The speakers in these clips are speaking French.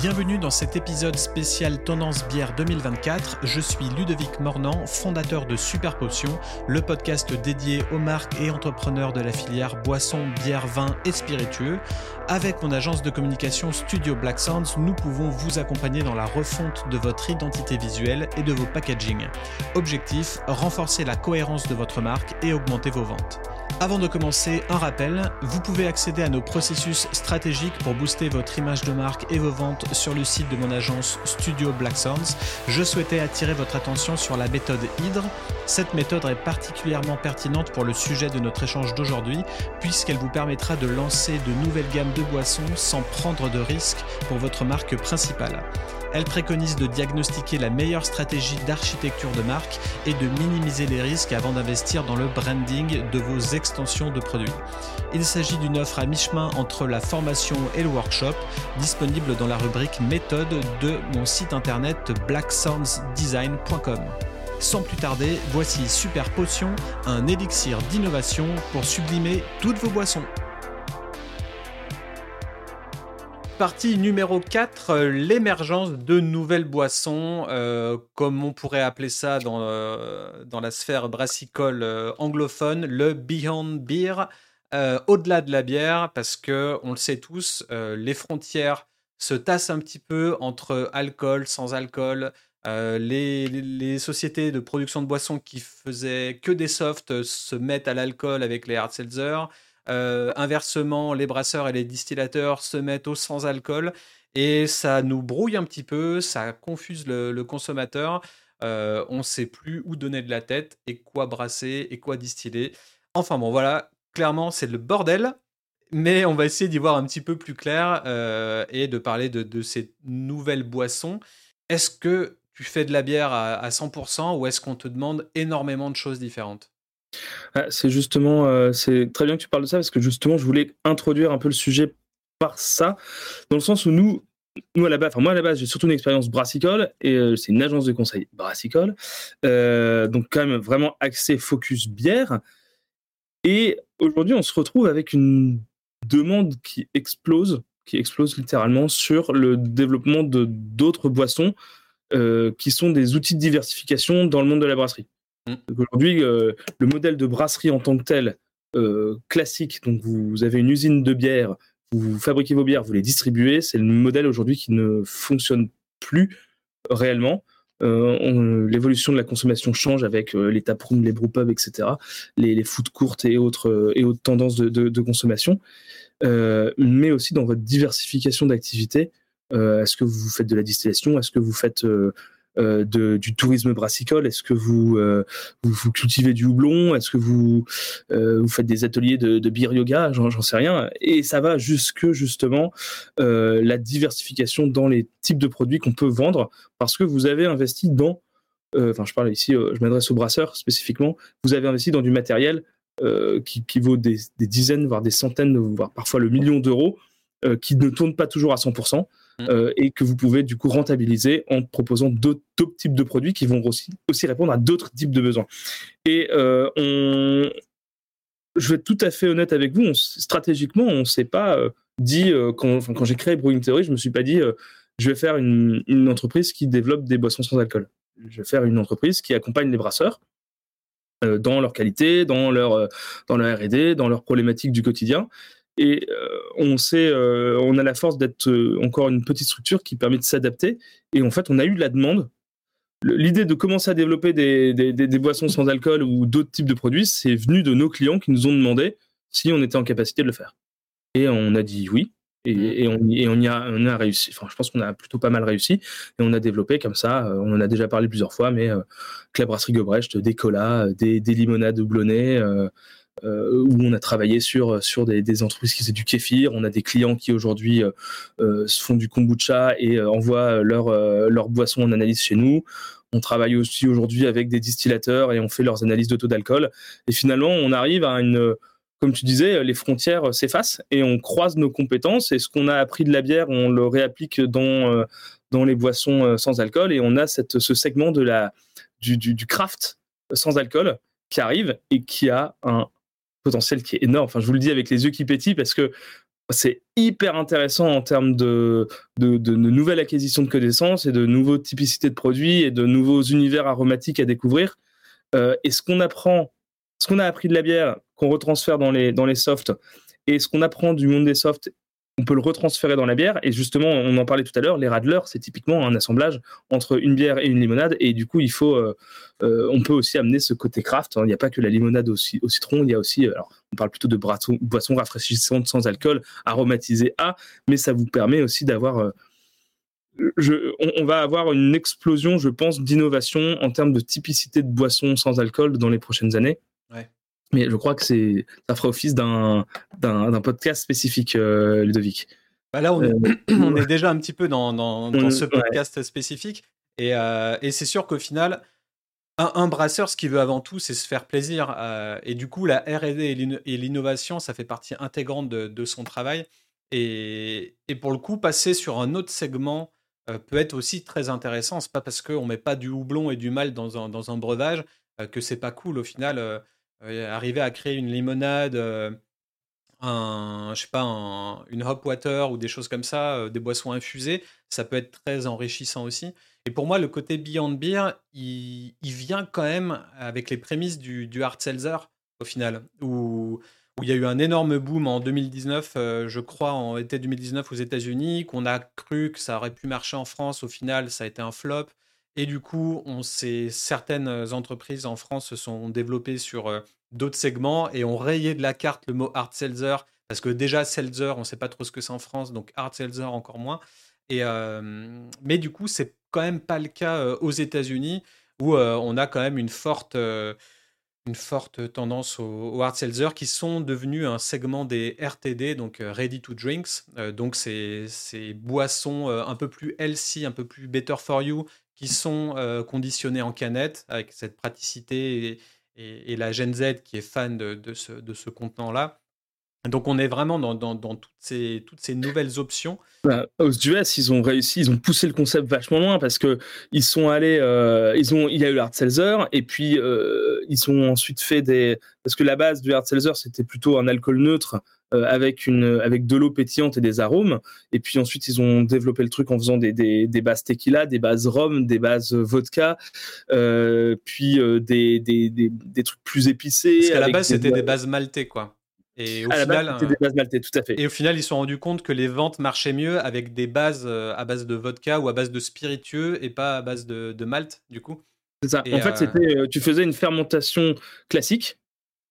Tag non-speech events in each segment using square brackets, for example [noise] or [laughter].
Bienvenue dans cet épisode spécial Tendance Bière 2024. Je suis Ludovic Mornan, fondateur de Super Potion, le podcast dédié aux marques et entrepreneurs de la filière boissons, bière, vin et spiritueux. Avec mon agence de communication Studio Black Sounds, nous pouvons vous accompagner dans la refonte de votre identité visuelle et de vos packaging. Objectif, renforcer la cohérence de votre marque et augmenter vos ventes. Avant de commencer, un rappel, vous pouvez accéder à nos processus stratégiques pour booster votre image de marque et vos ventes sur le site de mon agence Studio Black Sounds. Je souhaitais attirer votre attention sur la méthode Hydre. Cette méthode est particulièrement pertinente pour le sujet de notre échange d'aujourd'hui, puisqu'elle vous permettra de lancer de nouvelles gammes de boissons sans prendre de risques pour votre marque principale. Elle préconise de diagnostiquer la meilleure stratégie d'architecture de marque et de minimiser les risques avant d'investir dans le branding de vos extensions de produits. Il s'agit d'une offre à mi-chemin entre la formation et le workshop, disponible dans la rubrique méthode de mon site internet blacksoundsdesign.com. Sans plus tarder, voici Super Potion, un élixir d'innovation pour sublimer toutes vos boissons. Partie numéro 4, euh, l'émergence de nouvelles boissons, euh, comme on pourrait appeler ça dans, euh, dans la sphère brassicole anglophone, le Beyond Beer, au-delà de la bière, parce que on le sait tous, les frontières se tassent un petit peu entre alcool, sans alcool. Les, les, sociétés de production de boissons qui faisaient que des softs se mettent à l'alcool avec les hard seltzer. Euh, inversement, les brasseurs et les distillateurs se mettent au sans-alcool et ça nous brouille un petit peu, ça confuse le, consommateur. Euh, on ne sait plus où donner de la tête et quoi brasser et quoi distiller. Enfin bon, voilà, clairement, c'est le bordel. Mais on va essayer d'y voir un petit peu plus clair euh, et de parler de, ces nouvelles boissons. Est-ce que tu fais de la bière à 100% ou est-ce qu'on te demande énormément de choses différentes? Ah, c'est justement, euh, c'est très bien que tu parles de ça parce que justement, je voulais introduire un peu le sujet par ça, dans le sens où nous, nous à la base, enfin moi à la base, j'ai surtout une expérience brassicole et euh, c'est une agence de conseil brassicole, euh, donc quand même vraiment axé focus bière. Et aujourd'hui, on se retrouve avec une demande qui explose, qui explose littéralement sur le développement de d'autres boissons qui sont des outils de diversification dans le monde de la brasserie. Mm. Aujourd'hui, euh, le modèle de brasserie en tant que tel, euh, classique, donc vous, avez une usine de bière, vous fabriquez vos bières, vous les distribuez, c'est le modèle aujourd'hui qui ne fonctionne plus réellement. Euh, l'évolution de la consommation change avec les taprooms, les brewpubs, etc., les, les courtes et autres, et autres tendances de, consommation, mais aussi dans votre diversification d'activités. Est-ce que vous faites de la distillation? Est-ce que vous faites euh, de, du tourisme brassicole Est-ce que vous, euh, vous, cultivez du houblon? Est-ce que vous, euh, vous faites des ateliers de, de beer yoga? J'en sais rien. Et ça va jusque justement la diversification dans les types de produits qu'on peut vendre parce que vous avez investi dans enfin je parle ici, je m'adresse aux brasseurs spécifiquement, vous avez investi dans du matériel qui, vaut des, dizaines, voire des centaines, voire parfois le million d'euros, qui ne tourne pas toujours à 100%. Mm. Euh, et que vous pouvez du coup rentabiliser en proposant d'autres types de produits qui vont aussi, aussi répondre à d'autres types de besoins. Et euh, on, je vais être tout à fait honnête avec vous, stratégiquement, on ne s'est pas euh, dit, quand, j'ai créé Brewing Theory, je ne me suis pas dit, je vais faire une, une, entreprise qui développe des boissons sans alcool. Je vais faire une entreprise qui accompagne les brasseurs dans leur qualité, dans leur, dans leur R&D, dans leurs problématiques du quotidien. Et euh, on sait, euh, on a la force d'être euh, encore une petite structure qui permet de s'adapter. Et en fait, on a eu de la demande. L'idée de commencer à développer des, des, boissons sans alcool ou d'autres types de produits, c'est venu de nos clients qui nous ont demandé si on était en capacité de le faire. Et on a dit oui. Et, on, et on, y a, on a réussi. Enfin, je pense qu'on a plutôt pas mal réussi. Et on a développé comme ça, on en a déjà parlé plusieurs fois, mais euh, la brasserie Gobrecht, des colas, des, des limonades doublonnées, euh, où on a travaillé sur sur des, entreprises qui faisaient du kéfir. On a des clients qui aujourd'hui euh, euh, font du kombucha et envoient leur leur boisson en analyse chez nous. On travaille aussi aujourd'hui avec des distillateurs et on fait leurs analyses de taux d'alcool. Et finalement, on arrive à une comme tu disais, les frontières s'effacent et on croise nos compétences et ce qu'on a appris de la bière, on le réapplique dans dans les boissons sans alcool et on a cette, ce segment de la du, du, du craft sans alcool qui arrive et qui a un potentiel qui est énorme. Enfin, je vous le dis avec les yeux qui pétillent parce que c'est hyper intéressant en termes de, de, de, nouvelles acquisitions de connaissances et de nouveaux typicités de produits et de nouveaux univers aromatiques à découvrir. Euh, et ce qu'on apprend, ce qu'on a appris de la bière, qu'on retransfère dans les, dans les softs, et ce qu'on apprend du monde des softs on peut le retransférer dans la bière. Et justement, on en parlait tout à l'heure, les radlers, c'est typiquement un assemblage entre une bière et une limonade. Et du coup, euh, euh, on peut aussi amener ce côté craft. Il n'y a pas que la limonade au, citron, il y a aussi, euh, alors, on parle plutôt de boissons rafraîchissantes sans alcool, aromatisées à, mais ça vous permet aussi d'avoir. on, va avoir une explosion, je pense, d'innovation en termes de typicité de boissons sans alcool dans les prochaines années. Mais je crois que c'est, ça fera office d'un, podcast spécifique, euh, Ludovic. Bah là, on est, euh, [clears throat] on est, déjà un petit peu dans, dans, ce podcast spécifique. Et, euh, et, c'est sûr qu'au final, un, brasseur, ce qu'il veut avant tout, c'est se faire plaisir. et du coup, la RD et l'innovation, ça fait partie intégrante de, de son travail. Et, et, pour le coup, passer sur un autre segment peut être aussi très intéressant. C'est pas parce qu'on met pas du houblon et du malt dans un, dans un breuvage que c'est pas cool. Au final, euh, arriver à créer une limonade, euh, un, je sais pas, une hop water ou des choses comme ça, euh, des boissons infusées, ça peut être très enrichissant aussi. Et pour moi, le côté Beyond Beer, il, vient quand même avec les prémices du, du hard seltzer au final, où, où il y a eu un énorme boom en 2019, je crois, en été 2019 aux États-Unis, qu'on a cru que ça aurait pu marcher en France. Au final, ça a été un flop. Et du coup, on sait, certaines entreprises en France se sont développées sur euh, d'autres segments et ont rayé de la carte le mot hard seltzer parce que déjà seltzer, on ne sait pas trop ce que c'est en France, donc hard seltzer encore moins. Euh, mais du coup, c'est quand même pas le cas euh, aux États-Unis où on a quand même une forte tendance aux, hard seltzer qui sont devenus un segment des RTD, donc ready to drinks. donc c'est ces boissons un peu plus healthy, un peu plus better for you, qui sont euh, conditionnés en canette avec cette praticité et, la Gen Z qui est fan de, ce, de ce contenant-là. Donc on est vraiment dans, toutes, ces, nouvelles options. Bah, aux US, ils ont réussi, ils ont poussé le concept vachement loin parce que ils sont allés, euh, ils ont, il y a eu l'Hard Seltzer et puis euh, ils ont ensuite fait des, parce que la base du Hard Seltzer c'était plutôt un alcool neutre avec, une, avec de l'eau pétillante et des arômes. Et puis ensuite, ils ont développé le truc en faisant des, des, des bases tequila, des bases rhum, des bases vodka, euh, puis euh, des, des, des, trucs plus épicés. Parce qu'à la base, c'était des bases maltais, quoi. Et au final, des bases maltais, tout à fait. Et au final, ils se sont rendus compte que les ventes marchaient mieux avec des bases à base de vodka ou à base de spiritueux et pas à base de, de malt, du coup. C'est ça. en fait, c'était, tu faisais une fermentation classique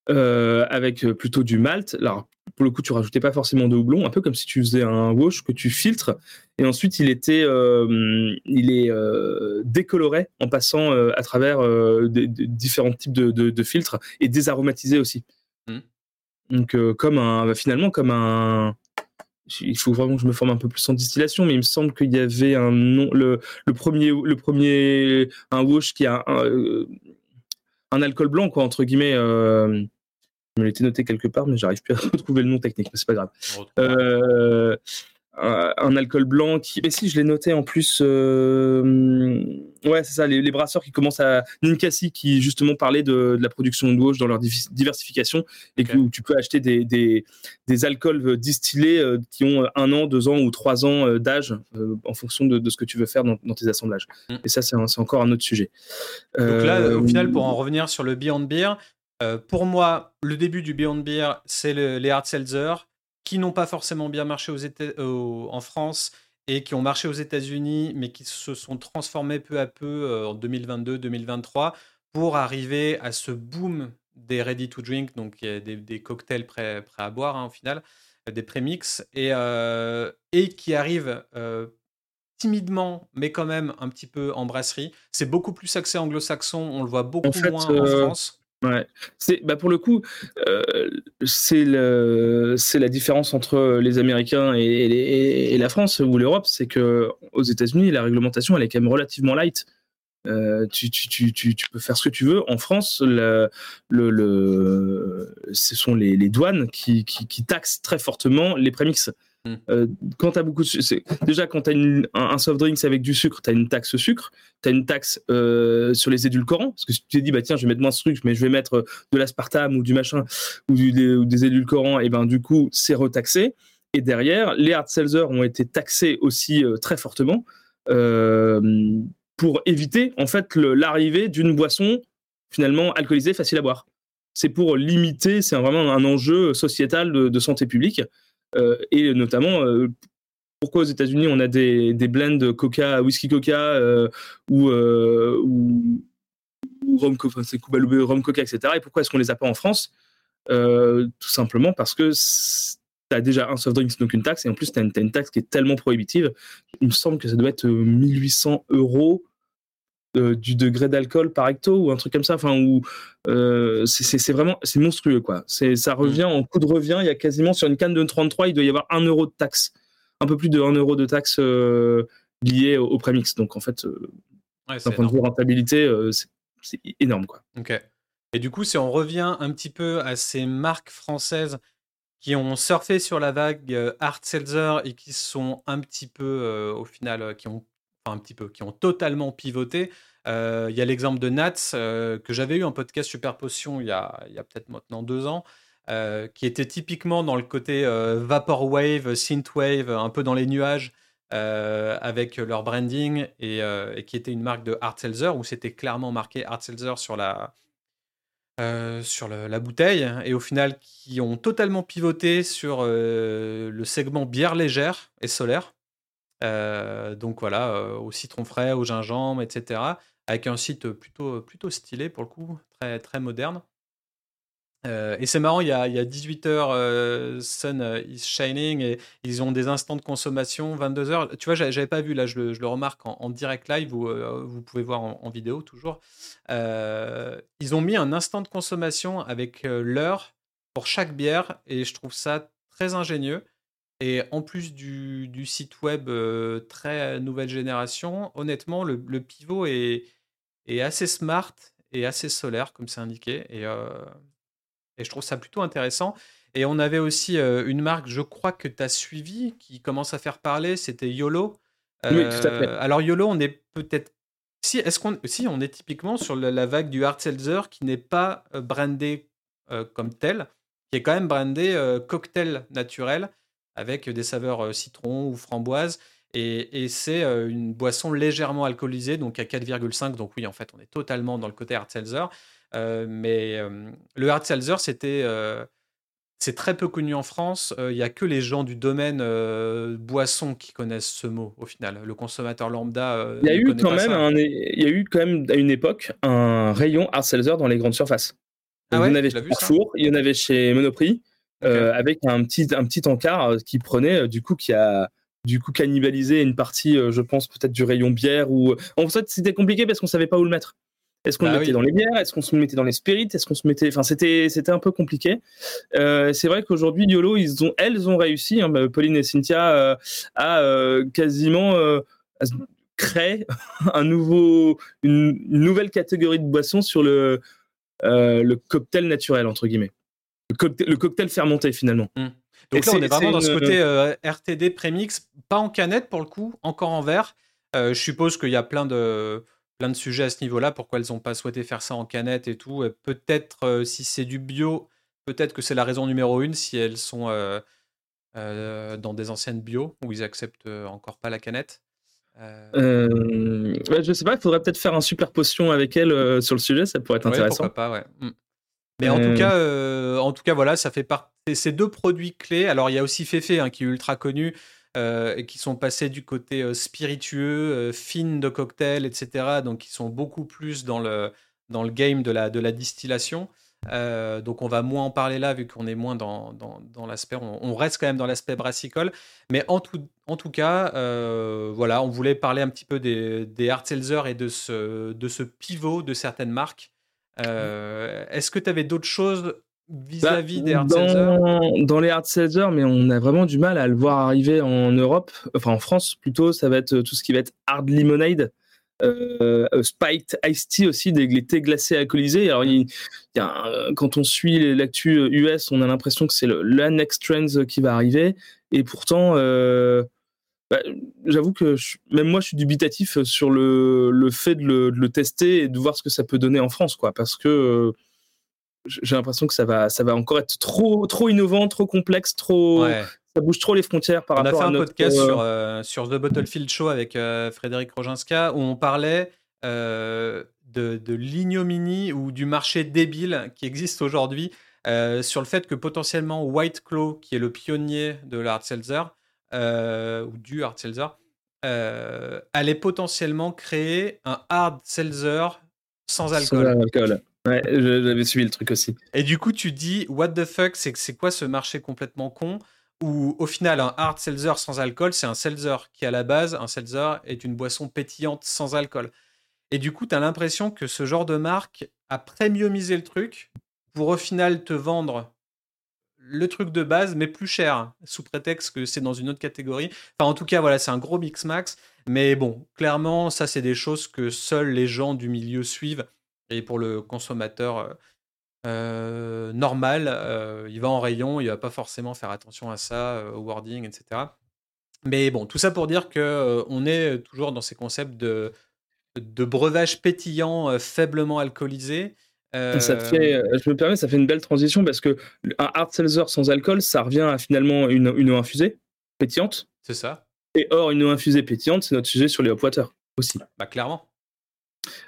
avec plutôt du malt. Alors, pour le coup, tu rajoutais pas forcément de houblon, un peu comme si tu faisais un wash que tu filtres, et ensuite il était, euh, il est euh, décoloré en passant euh, à travers différents types de, filtres et désaromatisé aussi. Mmh. Donc comme un, bah, finalement comme un, il faut vraiment que je me forme un peu plus en distillation, mais il me semble qu'il y avait un nom, le, le, premier, le premier, un wash qui a un, un alcool blanc quoi entre guillemets je me l'étais noté quelque part, mais j'arrive plus à [laughs] retrouver le nom technique, mais c'est pas grave. Euh, un alcool blanc qui. Mais si, je l'ai noté en plus. Euh, ouais, c'est ça, les, brasseurs qui commencent à. Ninkasi qui justement parlait de, la production de gauche dans leur diversification et que, où tu peux acheter des, des, des alcools distillés euh, qui ont un an, deux ans ou trois ans d'âge en fonction de, de, ce que tu veux faire dans, tes assemblages. Mm. Et ça, c'est encore un autre sujet. Donc là, au final, pour en revenir sur le Beyond Beer, euh, pour moi, le début du Beyond Beer, c'est les hard seltzer qui n'ont pas forcément bien marché en France et qui ont marché aux États-Unis, mais qui se sont transformés peu à peu euh, en 2022-2023 pour arriver à ce boom des ready to drink, donc des, cocktails prêts, à boire hein, au final, euh, des prémix, et, et qui arrivent timidement, mais quand même un petit peu en brasserie. C'est beaucoup plus axé anglo-saxon, on le voit beaucoup moins en France. Ouais, c'est bah pour le coup, euh, c'est le c'est la différence entre les Américains et, la France ou l'Europe, c'est que aux États-Unis la réglementation elle est quand même relativement light. Euh, tu, tu, tu, tu, peux faire ce que tu veux. En France, le, le, ce sont les, les douanes qui, qui, qui, taxent très fortement les prémix. Mm. Euh, quand tu as beaucoup de déjà quand tu as un, soft drinks avec du sucre, tu as une taxe sucre, tu as une taxe euh, sur les édulcorants parce que si tu te dis bah tiens, je vais mettre moins de sucre mais je vais mettre de l'aspartame ou du machin ou, des, édulcorants et ben du coup, c'est retaxé. Et derrière, les hard seltzers ont été taxés aussi très fortement pour éviter en fait l'arrivée d'une boisson finalement alcoolisée facile à boire. C'est pour limiter, c'est vraiment un enjeu sociétal de, santé publique et notamment pourquoi aux États-Unis on a des, blends Coca, whisky Coca ou, ou rhum, Coca, etc. Et pourquoi est-ce qu'on les a pas en France? Tout simplement parce que tu as déjà un soft drink, donc une taxe, et en plus, tu as, une taxe qui est tellement prohibitive. Il me semble que ça doit être 1800 euh, euros euh, du degré d'alcool par hecto ou un truc comme ça. Enfin, où euh, c'est vraiment c'est monstrueux, quoi. Ça mm. revient en coup de revient. Il y a quasiment sur une canne de 33, il doit y avoir 1 euro de taxe. Un peu plus de 1 euro de taxe liée au, prémix. Donc, en fait, d'un point de vue rentabilité, c'est énorme, quoi. Ok. Et du coup, si on revient un petit peu à ces marques françaises qui ont surfé sur la vague euh, Art Seltzer et qui sont un petit peu, euh, au final, euh, qui ont, un petit peu, qui ont totalement pivoté. Il y a l'exemple de Nats que j'avais eu en podcast Super Potion il y a, peut-être maintenant deux ans. qui était typiquement dans le côté Vaporwave, Synthwave, un peu dans les nuages, avec leur branding, et, qui était une marque de Art Seltzer, où c'était clairement marqué Art Seltzer sur la, euh, la bouteille et au final qui ont totalement pivoté sur euh, le segment bière légère et solaire. Euh, donc voilà, au citron frais, au gingembre, etc. Avec un site plutôt, plutôt stylé pour le coup, très, très moderne. Euh, et c'est marrant, il y a, 18 heures, euh, Sun euh, is Shining, et ils ont des instants de consommation, 22 heures. Tu vois, j'avais pas vu, là, je le, remarque en, direct live, ou vous pouvez voir en, vidéo toujours. ils ont mis un instant de consommation avec l'heure pour chaque bière, et je trouve ça très ingénieux. Et en plus du, site web très nouvelle génération, honnêtement, le, pivot est, est, assez smart et assez solaire, comme c'est indiqué. Et et je trouve ça plutôt intéressant. Et on avait aussi euh, une marque, je crois que tu as suivi, qui commence à faire parler, c'était YOLO. oui, tout à fait. Euh, alors YOLO, on est peut-être... Si, est-ce qu'on... si, on est typiquement sur la, vague du hard seltzer qui n'est pas euh, brandé comme tel, qui est quand même brandé cocktail naturel avec des saveurs citron ou framboise. Et, et c'est une boisson légèrement alcoolisée, donc à 4,5. Donc oui, en fait, on est totalement dans le côté hard seltzer. Euh, mais le hard seltzer, c'était c'est très peu connu en France. Il n'y a que les gens du domaine boisson qui connaissent ce mot au final. Le consommateur lambda. il y a eu quand même, il y a eu quand même à une époque un rayon hard seltzer dans les grandes surfaces. Ah il y en avait chez Carrefour, il y en avait chez Monoprix, avec un petit un petit encart qui prenait du coup qui a du coup cannibalisé une partie, je pense peut-être du rayon bière ou en fait c'était compliqué parce qu'on savait pas où le mettre. Est-ce qu'on le bah mettait dans les bières? Est-ce qu'on se le mettait dans les spirits? Est-ce qu'on se mettait Enfin, c'était c'était un peu compliqué. Euh, c'est vrai qu'aujourd'hui, YOLO, ils ont elles ont réussi. Hein, bah, Pauline et Cynthia euh, à euh, quasiment créer [laughs] un nouveau une, nouvelle catégorie de boissons sur le le cocktail naturel entre guillemets. Le cocktail, fermenté finalement. Mmh. Donc là, on est vraiment dans ce côté RTD premix, pas en canette pour le coup, encore en verre. je suppose qu'il y a plein de plein de sujets à ce niveau-là, pourquoi elles n'ont pas souhaité faire ça en canette et tout. Peut-être euh, si c'est du bio, peut-être que c'est la raison numéro une, si elles sont euh, euh, dans des anciennes bio, où ils acceptent encore pas la canette. Euh... je sais pas, il faudrait peut-être faire un super potion avec elles sur le sujet, ça pourrait être intéressant. Pourquoi pas, ouais. Mais en tout cas, en tout cas, voilà, ça fait partie. Ces deux produits clés. Alors, il y a aussi Fefe hein, qui est ultra connu. Euh, et qui sont passés du côté euh, spiritueux, euh, fine de cocktail, etc. Donc, ils sont beaucoup plus dans le, dans le game de la, de la distillation. donc on va moins en parler là vu qu'on est moins dans, dans, dans l'aspect, on, reste quand même dans l'aspect brassicole. Mais en tout, en tout cas, voilà, on voulait parler un petit peu des, des hard et de ce, de ce pivot de certaines marques. Est-ce que tu avais d'autres choses vis-à-vis des hard dans, dans, les hard seltzer, mais on a vraiment du mal à le voir arriver en Europe, enfin en France plutôt, ça va être tout ce qui va être hard lemonade. Euh, euh spiked iced tea aussi, des thés glacés alcoolisés. Alors, il, y a quand on suit l'actu US, on a l'impression que c'est le, next trend qui va arriver. Et pourtant, euh, bah, j'avoue que même moi, je suis dubitatif sur le, le fait de le, de le, tester et de voir ce que ça peut donner en France, quoi. Parce que j'ai l'impression que ça va, ça va encore être trop, trop innovant, trop complexe, trop. ça bouge trop les frontières par on rapport a fait un podcast sur, sur The Bottlefield Show avec Frédéric Roginska où on parlait de, de l'ignominie ou du marché débile qui existe aujourd'hui sur le fait que potentiellement White Claw, qui est le pionnier de l'Hard Seltzer, ou du Hard Seltzer, allait potentiellement créer un Hard Seltzer sans alcool. Sans alcool. Ouais, j'avais suivi le truc aussi. Et du coup, tu dis, what the fuck, c'est c'est quoi ce marché complètement con où au final, un hard seltzer sans alcool, c'est un seltzer qui, à la base, un seltzer est une boisson pétillante sans alcool. Et du coup, tu as l'impression que ce genre de marque a mieux le truc pour au final te vendre le truc de base, mais plus cher, sous prétexte que c'est dans une autre catégorie. Enfin, en tout cas, voilà, c'est un gros mix max. Mais bon, clairement, ça, c'est des choses que seuls les gens du milieu suivent. Et pour le consommateur euh, euh, normal, euh, il va en rayon, il va pas forcément faire attention à ça, au wording, etc. Mais bon, tout ça pour dire que on est toujours dans ces concepts de, de breuvage pétillant faiblement alcoolisé. Ça fait, je me permets, ça fait une belle transition parce que un hard seltzer sans alcool, ça revient à finalement une, une eau infusée pétillante. C'est ça. Et or, une eau infusée pétillante, c'est notre sujet sur les hop water aussi. Bah clairement.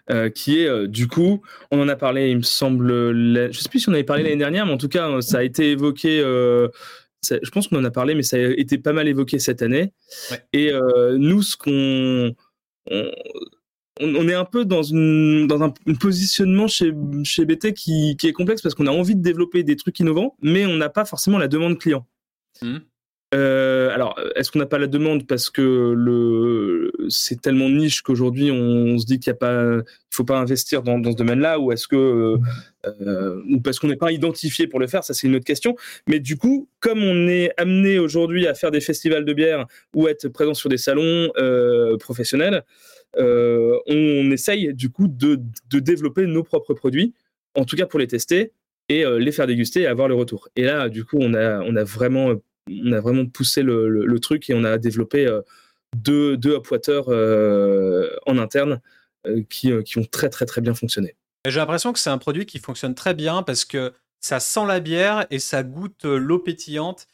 Euh, qui est euh, du coup, on en a parlé, il me semble, je sais plus si on avait parlé l'année dernière, mais en tout cas, ça a été évoqué. Euh, je pense qu'on en a parlé, mais ça a été pas mal évoqué cette année. Et nous, ce qu'on on, est un peu dans, une, dans un, positionnement chez, chez BT qui, qui est complexe parce qu'on a envie de développer des trucs innovants, mais on n'a pas forcément la demande client. Mmh. Euh, alors, est-ce qu'on n'a pas la demande parce que le c'est tellement niche qu'aujourd'hui on, se dit qu'il y a pas, il faut pas investir dans, dans ce domaine-là, ou est-ce que euh, ou parce qu'on n'est pas identifié pour le faire, ça c'est une autre question. Mais du coup, comme on est amené aujourd'hui à faire des festivals de bière ou être présent sur des salons euh, professionnels, on, essaye du coup de, développer nos propres produits, en tout cas pour les tester et euh, les faire déguster et avoir le retour. Et là, du coup, on a, vraiment on a vraiment poussé le, truc et on a développé euh, deux, deux euh, en interne euh, qui, qui, ont très très très bien fonctionné. J'ai l'impression que c'est un produit qui fonctionne très bien parce que ça sent la bière et ça goûte l'eau pétillante.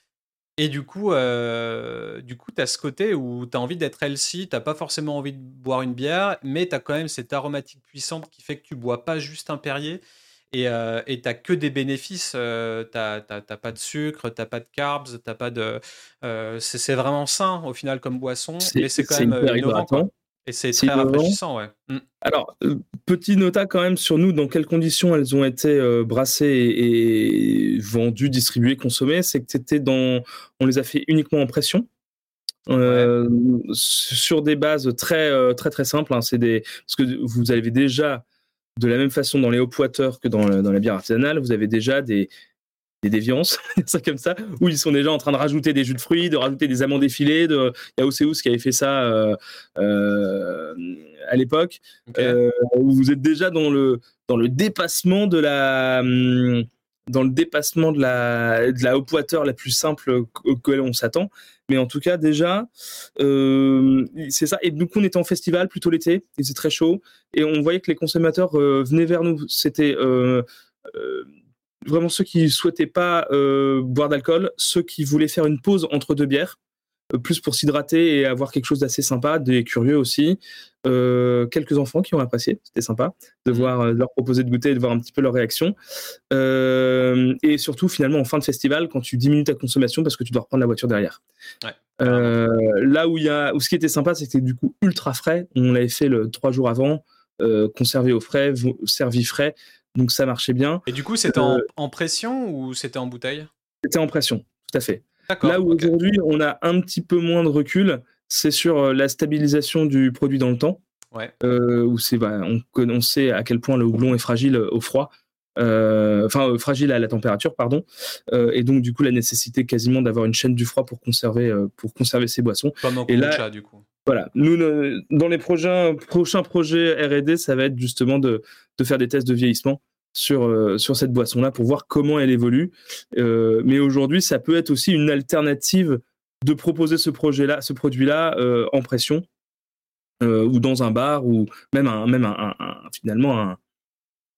Et du coup, du coup, tu as ce côté où tu as envie d'être healthy, tu pas forcément envie de boire une bière, mais tu as quand même cette aromatique puissante qui fait que tu bois pas juste un Perrier et euh, tu n'as que des bénéfices. Euh, tu n'as pas de sucre, tu n'as pas de carbs, t'as pas de. Euh, c'est vraiment sain au final comme boisson, mais c'est quand même innovant. Et c'est très rafraîchissant, ouais. Mmh. Alors, petit nota quand même sur nous, dans quelles conditions elles ont été brassées et, vendues, distribuées, consommées, c'est que c'était dans, on les a fait uniquement en pression. sur des bases très très très simples. Hein. c'est des parce que vous avez déjà de la même façon, dans les hop water que dans, dans la bière artisanale, vous avez déjà des, des déviances, [laughs] ça comme ça, où ils sont déjà en train de rajouter des jus de fruits, de rajouter des amandes effilées. De... Il y a Oceus qui avait fait ça euh, euh, à l'époque, euh, où vous êtes déjà dans le, dans le dépassement de la. Hum, dans le dépassement de la, de la hop water la plus simple auquel on s'attend. Mais en tout cas, déjà, c'est ça. Et donc, on était en festival plutôt l'été, il faisait très chaud, et on voyait que les consommateurs venaient vers nous. C'était vraiment ceux qui souhaitaient pas boire d'alcool, ceux qui voulaient faire une pause entre deux bières, plus pour s'hydrater et avoir quelque chose d'assez sympa, des curieux aussi. Euh, quelques enfants qui ont apprécié, c'était sympa de mmh. voir, leur proposer de goûter et de voir un petit peu leur réaction. Euh, et surtout, finalement, en fin de festival, quand tu diminues ta consommation parce que tu dois reprendre la voiture derrière. Euh, là où il y a, où ce qui était sympa, c'était du coup ultra frais. On l'avait fait le trois jours avant, conservé au frais, servi frais, donc ça marchait bien. Et du coup, c'était en, en pression ou c'était en bouteille? C'était en pression, tout à fait. Là où aujourd'hui on a un petit peu moins de recul, c'est sur euh, la stabilisation du produit dans le temps. Euh, où c'est, bah, on, sait à quel point le houblon est fragile au froid, euh, enfin fragile à la température, pardon. et donc du coup la nécessité quasiment d'avoir une chaîne du froid pour conserver, pour conserver ces boissons. et là, du coup. Voilà, nous dans les prochains, projets R&D, ça va être justement de, faire des tests de vieillissement sur, euh, sur cette boisson-là pour voir comment elle évolue. Euh, mais aujourd'hui, ça peut être aussi une alternative de proposer ce projet-là, ce produit-là euh, en pression ou dans un bar ou même finalement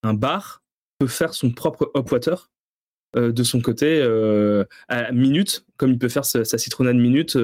un, bar peut faire son propre hop water de son côté à minute, comme il peut faire sa, citronnade minute.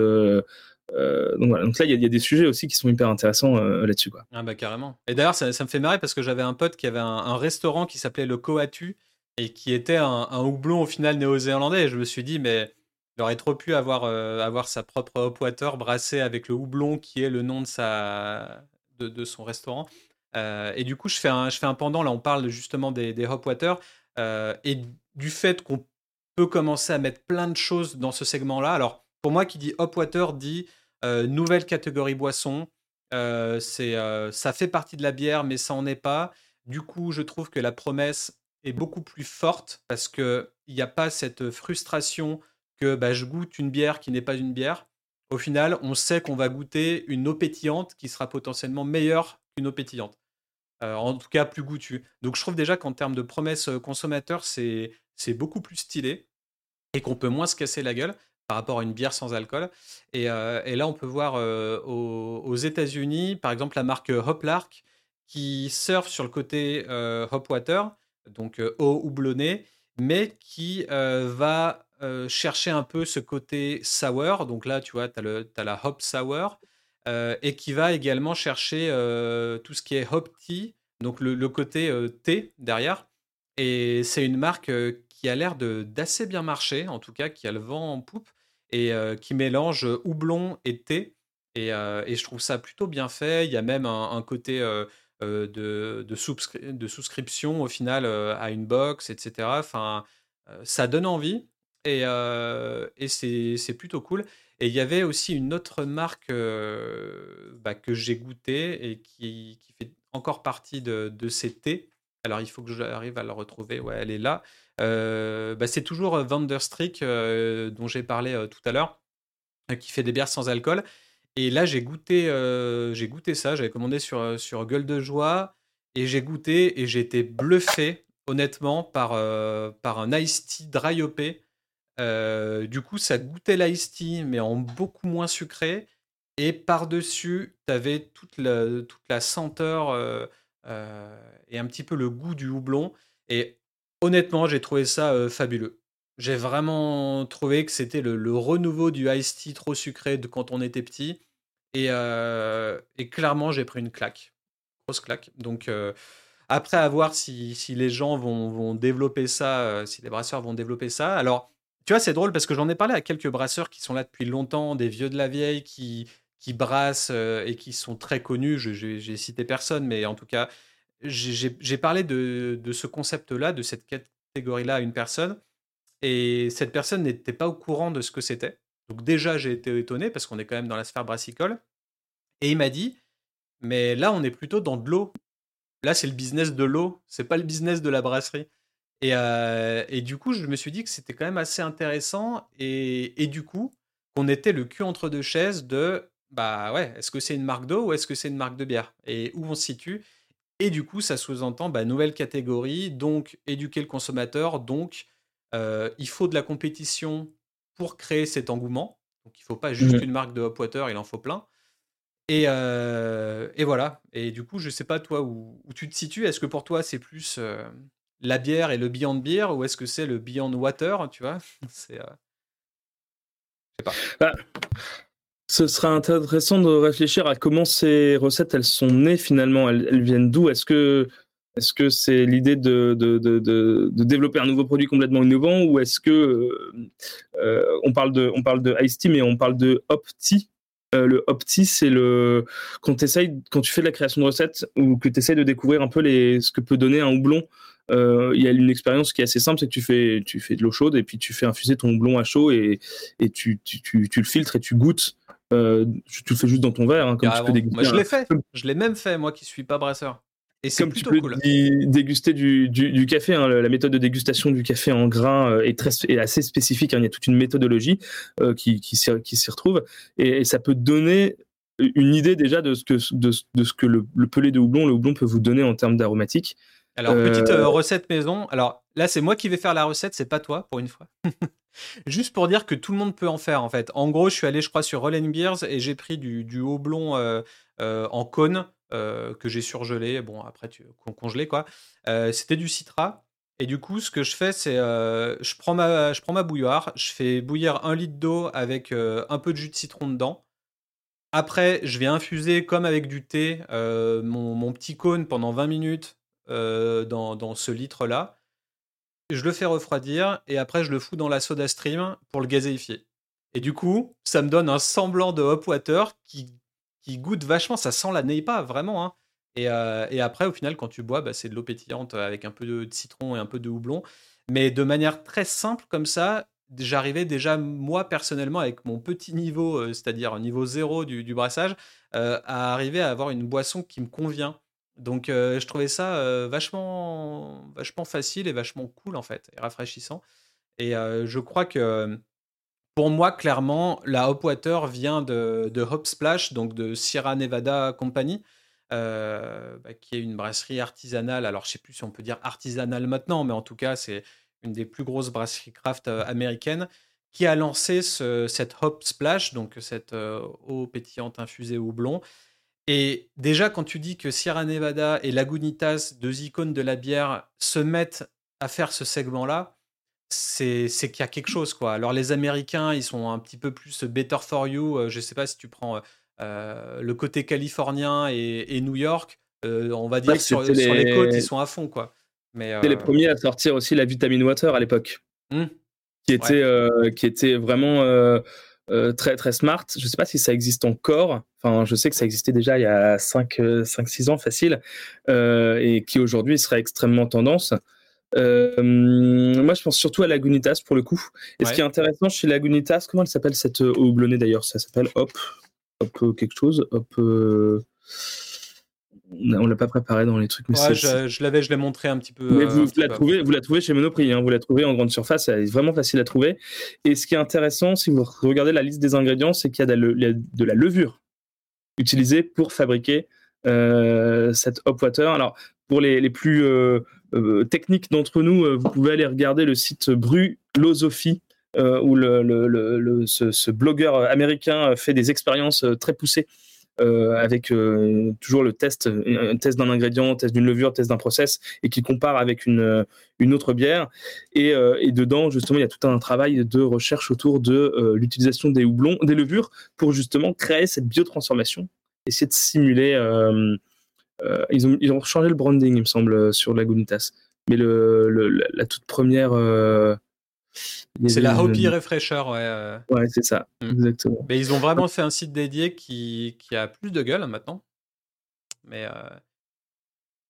Donc, voilà. donc là, il y, a des sujets aussi qui sont hyper intéressants là-dessus. Quoi. Ah bah carrément. Et d'ailleurs, ça, me fait marrer parce que j'avais un pote qui avait un, restaurant qui s'appelait le Coatu et qui était un, houblon au final néo-zélandais. Et je me suis dit, mais il aurait trop pu avoir, euh, avoir sa propre hop water brassée avec le houblon qui est le nom de, sa, de, son restaurant. Euh, et du coup, je fais, un, je fais un pendant. Là, on parle justement des, des hop water euh, et du fait qu'on peut commencer à mettre plein de choses dans ce segment-là. Alors, pour moi, qui dit hop water dit nouvelle catégorie boisson. c'est, ça fait partie de la bière, mais ça n'en est pas. Du coup, je trouve que la promesse est beaucoup plus forte parce qu'il n'y a pas cette frustration que bah, je goûte une bière qui n'est pas une bière. Au final, on sait qu'on va goûter une eau pétillante qui sera potentiellement meilleure qu'une eau pétillante. Euh, en tout cas, plus goûtue. Donc je trouve déjà qu'en termes de promesses euh, consommateurs, c'est beaucoup plus stylé et qu'on peut moins se casser la gueule par rapport à une bière sans alcool. Et, euh, là, on peut voir aux, États-Unis, par exemple, la marque Hoplark qui surfe sur le côté Hopwater, donc eau houblonnée, mais qui va euh, chercher un peu ce côté sour. Donc là, tu vois, tu as, la hop sour. Euh, et qui va également chercher euh, tout ce qui est hop tea, donc le, côté thé derrière. Et c'est une marque qui a l'air d'assez bien marcher, en tout cas, qui a le vent en poupe et qui mélange houblon et thé. Et, je trouve ça plutôt bien fait. Il y a même un, côté de, de, de, souscription au final à une box, etc. Enfin, ça donne envie. Et, et c'est plutôt cool. Et il y avait aussi une autre marque bah, que j'ai goûté et qui, qui, fait encore partie de, de ces thés. Alors il faut que j'arrive à la retrouver. Ouais, elle est là. Bah, c'est toujours Vanderstreak dont j'ai parlé tout à l'heure, qui fait des bières sans alcool. Et là, j'ai goûté, j'ai goûté ça. J'avais commandé sur, sur Gueule de Joie et j'ai goûté et j'ai été bluffé, honnêtement, par, par un iced tea dry euh, du coup, ça goûtait l'ice tea, mais en beaucoup moins sucré. Et par-dessus, tu avais toute la, toute la senteur euh, euh, et un petit peu le goût du houblon. Et honnêtement, j'ai trouvé ça fabuleux. J'ai vraiment trouvé que c'était le, renouveau du ice tea trop sucré de quand on était petit. Et, et clairement, j'ai pris une claque. Grosse claque. Donc, après, à voir si, si les gens vont, vont développer ça, si les brasseurs vont développer ça. Alors, tu vois, c'est drôle parce que j'en ai parlé à quelques brasseurs qui sont là depuis longtemps, des vieux de la vieille qui, qui brassent et qui sont très connus. J'ai cité personne, mais en tout cas, j'ai parlé de, ce concept-là, de cette catégorie-là à une personne. Et cette personne n'était pas au courant de ce que c'était. Donc déjà, j'ai été étonné parce qu'on est quand même dans la sphère brassicole. Et il m'a dit, mais là, on est plutôt dans de l'eau. Là, c'est le business de l'eau, c'est pas le business de la brasserie. Euh, et, du coup, je me suis dit que c'était quand même assez intéressant et, du coup, qu'on était le cul entre deux chaises de bah ouais, est-ce que c'est une marque d'eau ou est-ce que c'est une marque de bière? Et où on se situe Et du coup, ça sous-entend bah, nouvelle catégorie, donc éduquer le consommateur, donc euh, il faut de la compétition pour créer cet engouement. Donc il ne faut pas juste mmh une marque de hop water, il en faut plein. Et, euh, et, voilà. Et du coup, je ne sais pas toi où, tu te situes. Est-ce que pour toi c'est plus la bière et le Beyond Beer ou est-ce que c'est le Beyond Water, tu vois? [laughs] C'est. Euh... Je sais pas. Bah, ce sera intéressant de réfléchir à comment ces recettes elles sont nées finalement. Elles, viennent d'où? Est-ce que est-ce que c'est l'idée de de, de, de, développer un nouveau produit complètement innovant ou est-ce que euh, euh, on parle de on parle de Ice mais on parle de Hop Tea? Euh, le opti, c'est le quand, quand tu fais de la création de recettes ou que tu essayes de découvrir un peu les, ce que peut donner un houblon. Il y a une expérience qui est assez simple, c'est que tu fais, tu fais de l'eau chaude et puis tu fais infuser ton houblon à chaud et, et tu, tu, tu, le filtres et tu goûtes. Euh, tu, le fais juste dans ton verre, hein, comme tu peux Moi, je l'ai fait. Je l'ai même fait, moi qui suis pas brasseur. Et c'est Comme tu peux déguster du, du, café, hein, la méthode de dégustation du café en grains euh, est, très, est assez spécifique. Hein, il y a toute une méthodologie euh, qui, qui s'y retrouve. Et, ça peut donner une idée déjà de ce que, de, de ce que le, pelé de houblon, le houblon peut vous donner en termes d'aromatique. Alors, petite recette maison. Alors là, c'est moi qui vais faire la recette, c'est pas toi, pour une fois. [laughs] Juste pour dire que tout le monde peut en faire, en fait. En gros, je suis allé, je crois, sur Roll Beers et j'ai pris du, du houblon en cône euh, que j'ai surgelé, bon après tu, congelé quoi. Euh, c'était du citra Et du coup, ce que je fais, c'est euh, je, prends ma, je prends ma bouilloire, je fais bouillir un litre d'eau avec euh, un peu de jus de citron dedans. Après, je vais infuser comme avec du thé euh, mon, petit cône pendant 20 minutes dans, dans, ce litre-là. Je le fais refroidir et après, je le fous dans la soda stream pour le gazéifier. Et du coup, ça me donne un semblant de hop water qui, qui goûte vachement. Ça sent la pas vraiment. Hein. Euh, et, après, au final, quand tu bois, bah, c'est de l'eau pétillante avec un peu de, citron et un peu de houblon. Mais de manière très simple comme ça, j'arrivais déjà, moi, personnellement, avec mon petit niveau, euh, c'est-à-dire niveau zéro du, brassage, euh, à arriver à avoir une boisson qui me convient. Donc, je trouvais ça vachement, vachement facile et vachement cool, en fait, et rafraîchissant. Et je crois que pour moi, clairement, la Hop Water vient de, Hop Splash, donc de Sierra Nevada Company. Euh, bah, qui est une brasserie artisanale. Alors, je sais plus si on peut dire artisanale maintenant, mais en tout cas, c'est une des plus grosses brasseries craft euh, américaines qui a lancé cette Hop Splash, donc cette euh, eau pétillante infusée au blond. Et déjà, quand tu dis que Sierra Nevada et Lagunitas, deux icônes de la bière, se mettent à faire ce segment-là, c'est qu'il y a quelque chose. quoi. Alors, les Américains, ils sont un petit peu plus better for you. Je ne sais pas si tu prends euh, le côté californien et, New York, euh, on va dire sur, les... côtes, ils sont à fond. quoi. Mais, les euh, premiers à sortir aussi la vitamine water à l'époque, mmh. qui, était, qui était vraiment très, très smart. Je ne sais pas si ça existe encore. Enfin, je sais que ça existait déjà il y a 5-6 ans facile, et qui aujourd'hui serait extrêmement tendance. moi, je pense surtout à Lagunitas pour le coup. Et ce qui est intéressant chez Lagunitas, comment elle s'appelle cette eau houblonnée d'ailleurs? Ça s'appelle Hop hop quelque chose, hop. Euh, on l'a pas préparé dans les trucs. Mais je, l'avais, je l'ai montré un petit peu. Mais vous, la trouvez, vous la trouvez chez Monoprix, hein, vous la trouvez en grande surface, elle est vraiment facile à trouver. Et ce qui est intéressant, si vous regardez la liste des ingrédients, c'est qu'il y a de la, levure utilisée pour fabriquer euh, cette hop water. Alors, pour les, plus euh, techniques d'entre nous, vous pouvez aller regarder le site Brulosophie euh, où le, ce, blogueur américain fait des expériences euh, très poussées euh, avec toujours le test, un test d'un ingrédient, test d'une levure, test d'un process, et qui compare avec une, une autre bière. Et, et, dedans, justement, il y a tout un travail de recherche autour de l'utilisation des houblons, des levures, pour justement créer cette biotransformation, essayer de simuler. ils, ont, changé le branding, il me semble, sur Lagunitas. Mais la toute première c'est la Hopi Refresher, ouais. Euh. Ouais, c'est ça, mm. exactement. Mais ils ont vraiment fait un site dédié qui, qui a plus de gueule maintenant. Mais euh,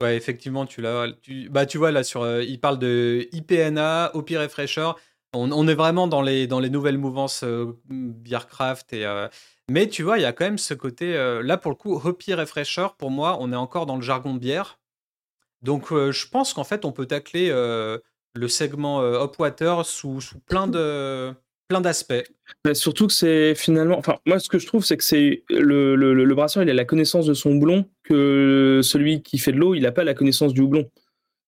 ouais, effectivement, tu l'as. Tu... Bah, tu vois, là, sur, euh, il parle de IPNA, Hopi Refresher. On, on, est vraiment dans les, dans les nouvelles mouvances Beercraft. Et, Mais tu vois, il y a quand même ce côté. là, pour le coup, Hopi Refresher, pour moi, on est encore dans le jargon de bière. Donc, je pense qu'en fait, on peut tacler le segment euh, Upwater sous, sous plein de plein d'aspects. surtout que c'est finalement, enfin moi ce que je trouve c'est que c'est le, le, le, brasseur il a la connaissance de son houblon que celui qui fait de l'eau il n'a pas la connaissance du houblon.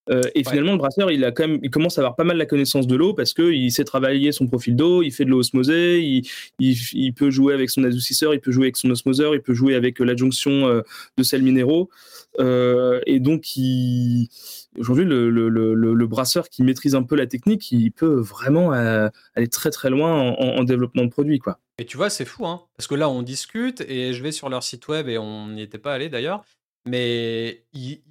Euh, et finalement, le brasseur, il a quand même, il commence à avoir pas mal la connaissance de l'eau parce que il sait travailler son profil d'eau, il fait de l'eau osmosée, il, il, il, peut jouer avec son adoucisseur, il peut jouer avec son osmoseur, il peut jouer avec l'adjonction euh, de sels minéraux. Euh, et donc, aujourd'hui, le, le, le, le, brasseur qui maîtrise un peu la technique, il peut vraiment aller très très loin en, en, développement de produits, quoi. Et tu vois, c'est fou, hein, parce que là, on discute et je vais sur leur site web et on n'y était pas allé d'ailleurs, mais ils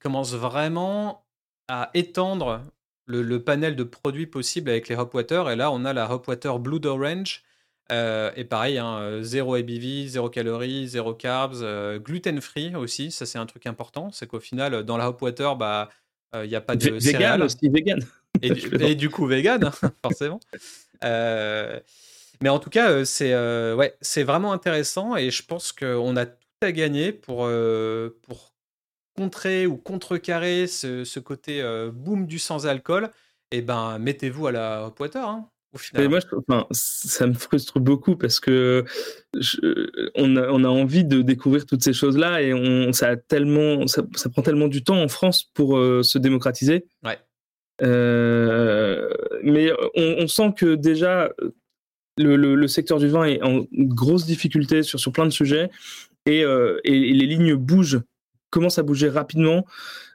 commence vraiment à étendre le, panel de produits possibles avec les Hopwater. Et là, on a la Hopwater Blue Orange. Euh, et pareil, hein, zéro ABV, zéro calories, zéro carbs, euh, gluten free aussi. Ça, c'est un truc important. C'est qu'au final, dans la Hopwater, bah, il euh, n'y a pas de v céréales. aussi, vegan. Et, du [laughs] coup, vegan, [laughs] forcément. mais en tout cas, c'est ouais, c'est vraiment intéressant et je pense qu'on a tout à gagner pour, pour contrer ou contrecarrer ce, ce côté euh, boom du sans-alcool, eh ben mettez-vous à la poiteur. Hein, au final. moi, enfin, ça me frustre beaucoup parce que on, a, on, a, envie de découvrir toutes ces choses-là et on, ça, a tellement, ça, prend tellement du temps en France pour euh, se démocratiser. Ouais. Euh, mais on, sent que déjà le, le, secteur du vin est en grosse difficulté sur, sur plein de sujets et, et les lignes bougent commence à bouger rapidement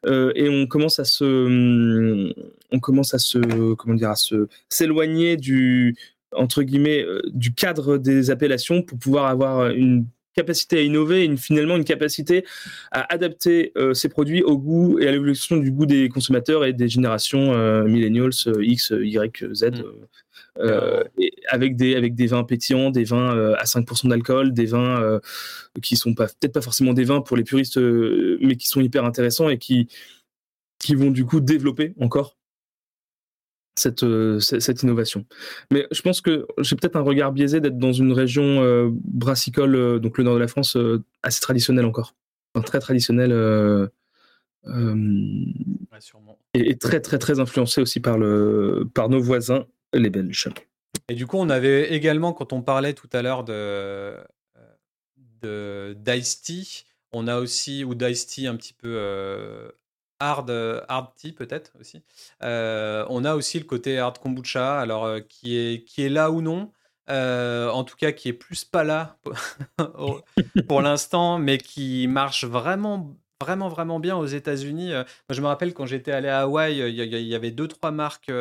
et on commence à se, on commence à se, s'éloigner du entre guillemets du cadre des appellations pour pouvoir avoir une capacité à innover et finalement une capacité à adapter ces produits au goût et à l'évolution du goût des consommateurs et des générations millennials X, Y, Z. Mm. Euh, avec des avec des vins pétillants, des vins euh, à 5% d'alcool, des vins euh, qui sont pas peut-être pas forcément des vins pour les puristes, mais qui sont hyper intéressants et qui qui vont du coup développer encore cette, cette, innovation. Mais je pense que j'ai peut-être un regard biaisé d'être dans une région brassicole, donc le nord de la France, assez traditionnelle encore. très traditionnelle. et, et, très très très influencé aussi par, le, par nos voisins les Belges. Et du coup, on avait également, quand on parlait tout à l'heure de, de d'Ice-T, on a aussi, ou d'Ice-T un petit peu euh, hard, hard tea peut-être aussi, euh, on a aussi le côté hard kombucha, alors euh, qui, est, qui est là ou non, en tout cas qui est plus pas là [laughs] pour l'instant, mais qui marche vraiment vraiment vraiment bien aux États-Unis. Je me rappelle quand j'étais allé à Hawaï, il y, avait deux trois marques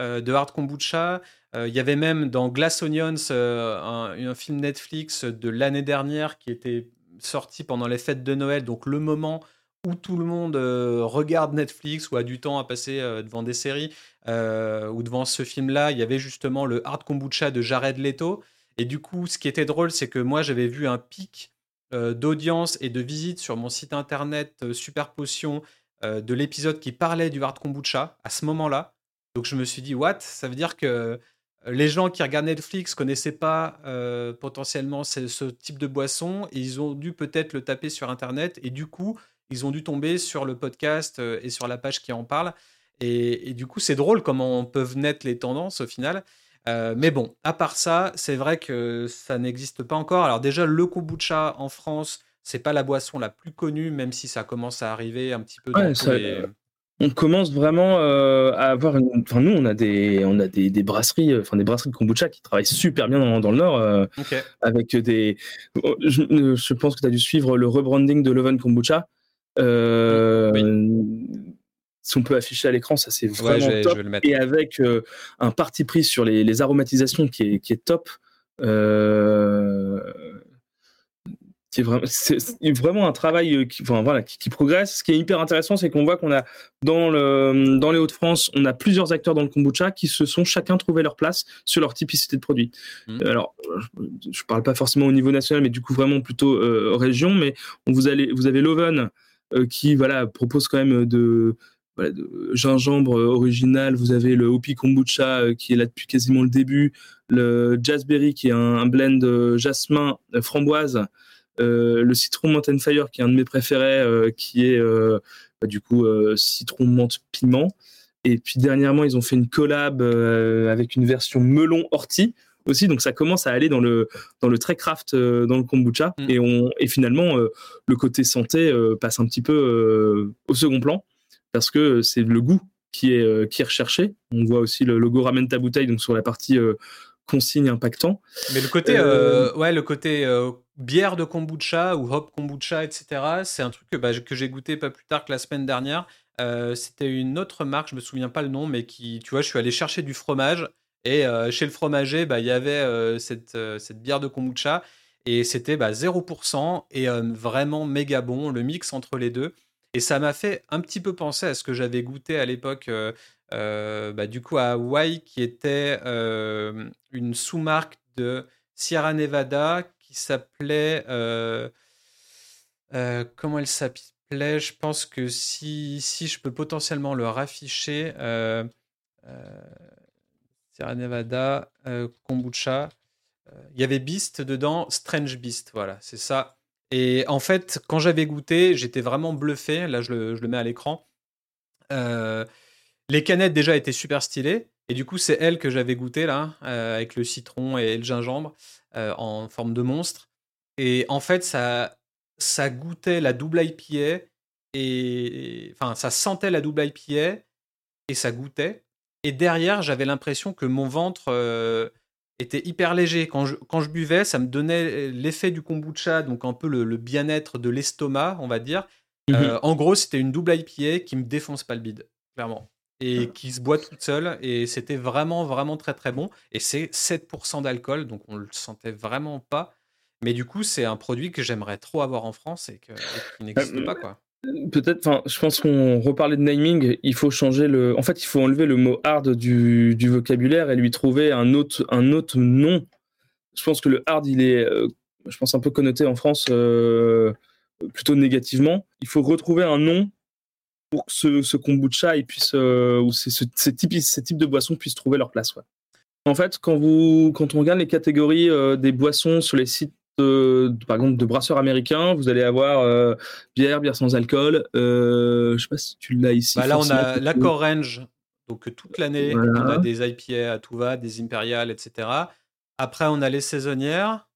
euh, de hard kombucha. Euh, il y avait même dans Glass Onions euh, un, film Netflix de l'année dernière qui était sorti pendant les fêtes de Noël, donc le moment où tout le monde regarde Netflix ou a du temps à passer devant des séries ou devant ce film-là, il y avait justement le hard kombucha de Jared Leto. Et du coup, ce qui était drôle, c'est que moi, j'avais vu un pic d'audience et de visites sur mon site internet Super Potion de l'épisode qui parlait du hard kombucha à ce moment-là. Donc je me suis dit, what? Ça veut dire que euh, les gens qui regardent Netflix connaissaient pas euh, potentiellement ce, type de boisson et ils ont dû peut-être le taper sur Internet et du coup, ils ont dû tomber sur le podcast euh, et sur la page qui en parle. Et, du coup, c'est drôle comment peuvent naître les tendances au final. mais bon, à part ça, c'est vrai que ça n'existe pas encore. Alors déjà, le kombucha en France, c'est pas la boisson la plus connue, même si ça commence à arriver un petit peu dans tous les on commence vraiment euh, à avoir une... enfin nous on a des on a des, brasseries enfin des brasseries de kombucha qui travaillent super bien dans, le nord euh, avec des je, pense que tu as dû suivre le rebranding de Leven Kombucha euh, si on peut afficher à l'écran ça c'est vraiment top et avec un parti pris sur les, aromatisations qui est, qui est top c'est vraiment, vraiment, un travail euh, qui, enfin, voilà, qui, progresse. Ce qui est hyper intéressant, c'est qu'on voit qu'on a dans, le, dans les Hauts-de-France, on a plusieurs acteurs dans le kombucha qui se sont chacun trouvé leur place sur leur typicité de produit. Mmh. Alors, je, parle pas forcément au niveau national, mais du coup vraiment plutôt euh, région. Mais on, vous, allez, vous avez l'Oven euh, qui voilà propose quand même de, voilà, de gingembre original. Vous avez le Hopi Kombucha qui est là depuis quasiment le début. Le Jazzberry qui est un, un blend jasmin framboise. Euh, le citron Mountain Fire, qui est un de mes préférés, euh, qui est euh, bah, du coup citron menthe piment. Et puis dernièrement, ils ont fait une collab avec une version melon ortie aussi, donc ça commence à aller dans le dans le très craft dans le kombucha mm. et on et finalement le côté santé passe un petit peu au second plan parce que c'est le goût qui est qui est recherché. On voit aussi le logo ramène ta bouteille donc sur la partie consigne impactant. Mais le côté ouais le côté bière de kombucha ou hop kombucha, etc. C'est un truc que, bah, que j'ai goûté pas plus tard que la semaine dernière. Euh, c'était une autre marque, je me souviens pas le nom, mais qui, tu vois, je suis allé chercher du fromage et euh, chez le fromager, bah, il y avait euh, cette, cette, bière de kombucha et c'était bah, 0% et vraiment méga bon, le mix entre les deux. Et ça m'a fait un petit peu penser à ce que j'avais goûté à l'époque, bah, du coup à Hawaï, qui était une sous-marque de Sierra Nevada qui s'appelait. Euh, euh, comment elle s'appelait? Je pense que si, si je peux potentiellement le rafficher. Euh, Sierra Nevada, kombucha. Il y avait Beast dedans, Strange Beast, voilà, c'est ça. Et en fait, quand j'avais goûté, j'étais vraiment bluffé. Là, je le, je le mets à l'écran. les canettes déjà étaient super stylées. Et du coup, c'est elle que j'avais goûté là, avec le citron et le gingembre. Euh, en forme de monstre. Et en fait, ça, ça goûtait la double IPA et enfin, ça sentait la double IPA et ça goûtait. Et derrière, j'avais l'impression que mon ventre euh, était hyper léger. Quand je, quand je buvais, ça me donnait l'effet du kombucha, donc un peu le, bien-être de l'estomac, on va dire. Mhm. Euh, en gros, c'était une double IPA qui me défonce pas le bide, clairement. Et ah. qui se boit toute seule. Et c'était vraiment, vraiment très, très bon. Et c'est 7% d'alcool, donc on le sentait vraiment pas. Mais du coup, c'est un produit que j'aimerais trop avoir en France et, qui n'existe euh, pas, quoi. Peut-être, je pense qu'on reparlait de naming. Il faut changer le. En fait, il faut enlever le mot hard du, vocabulaire et lui trouver un autre, un autre nom. Je pense que le hard, il est, euh, je pense, un peu connoté en France euh, plutôt négativement. Il faut retrouver un nom pour que ce, kombucha il puisse, euh, ou ces, types, ces types de boissons puissent trouver leur place. En fait, quand, vous, quand on regarde les catégories des boissons sur les sites par exemple, de brasseurs américains, vous allez avoir euh, bière, bière sans alcool. Euh, je sais pas si tu l'as ici. Bah là, on a l'accord range. Donc toute l'année, on a des IPA à tout va, des impériales, etc. Après, on a les saisonnières.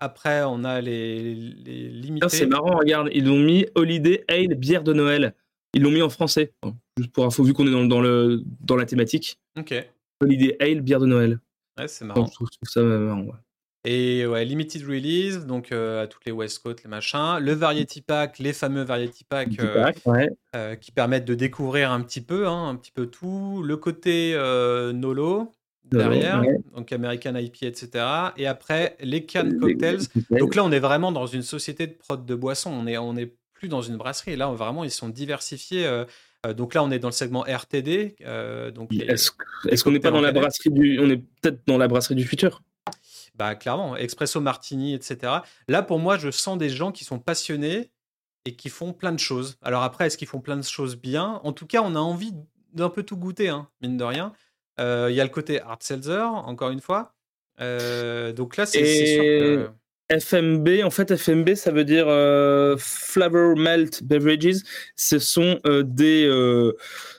Après, on a les, les limitées. C'est marrant, regarde, ils ont mis Holiday Ale, bière de Noël. Ils l'ont mis en français. Juste pour info, vu qu'on est dans, dans, le, dans la thématique. Ok. Holiday Ale, bière de Noël. Ouais, c'est marrant. je, trouve, ça marrant. Ouais. Et ouais, limited release, donc euh, à toutes les West Coast, les machins. Le variety pack, les fameux variety pack, euh, euh, qui permettent de découvrir un petit peu, hein, un petit peu tout. Le côté Nolo derrière, donc American IP, etc. Et après les canned cocktails. Donc là, on est vraiment dans une société de prod de boissons. On est, on est plus dans une brasserie. Là, vraiment, ils sont diversifiés. donc là, on est dans le segment RTD. donc est-ce qu'on n'est pas dans la brasserie du, on est peut-être dans la brasserie du futur? Bah, clairement, Expresso Martini, etc. Là, pour moi, je sens des gens qui sont passionnés et qui font plein de choses. Alors après, est-ce qu'ils font plein de choses bien? En tout cas, on a envie d'un peu tout goûter, hein, mine de rien. Euh, il y a le côté Art Seltzer, encore une fois. Euh, donc là, c'est sûr que... FMB, en fait, FMB, ça veut dire euh, Flavor Malt Beverages. Ce sont des,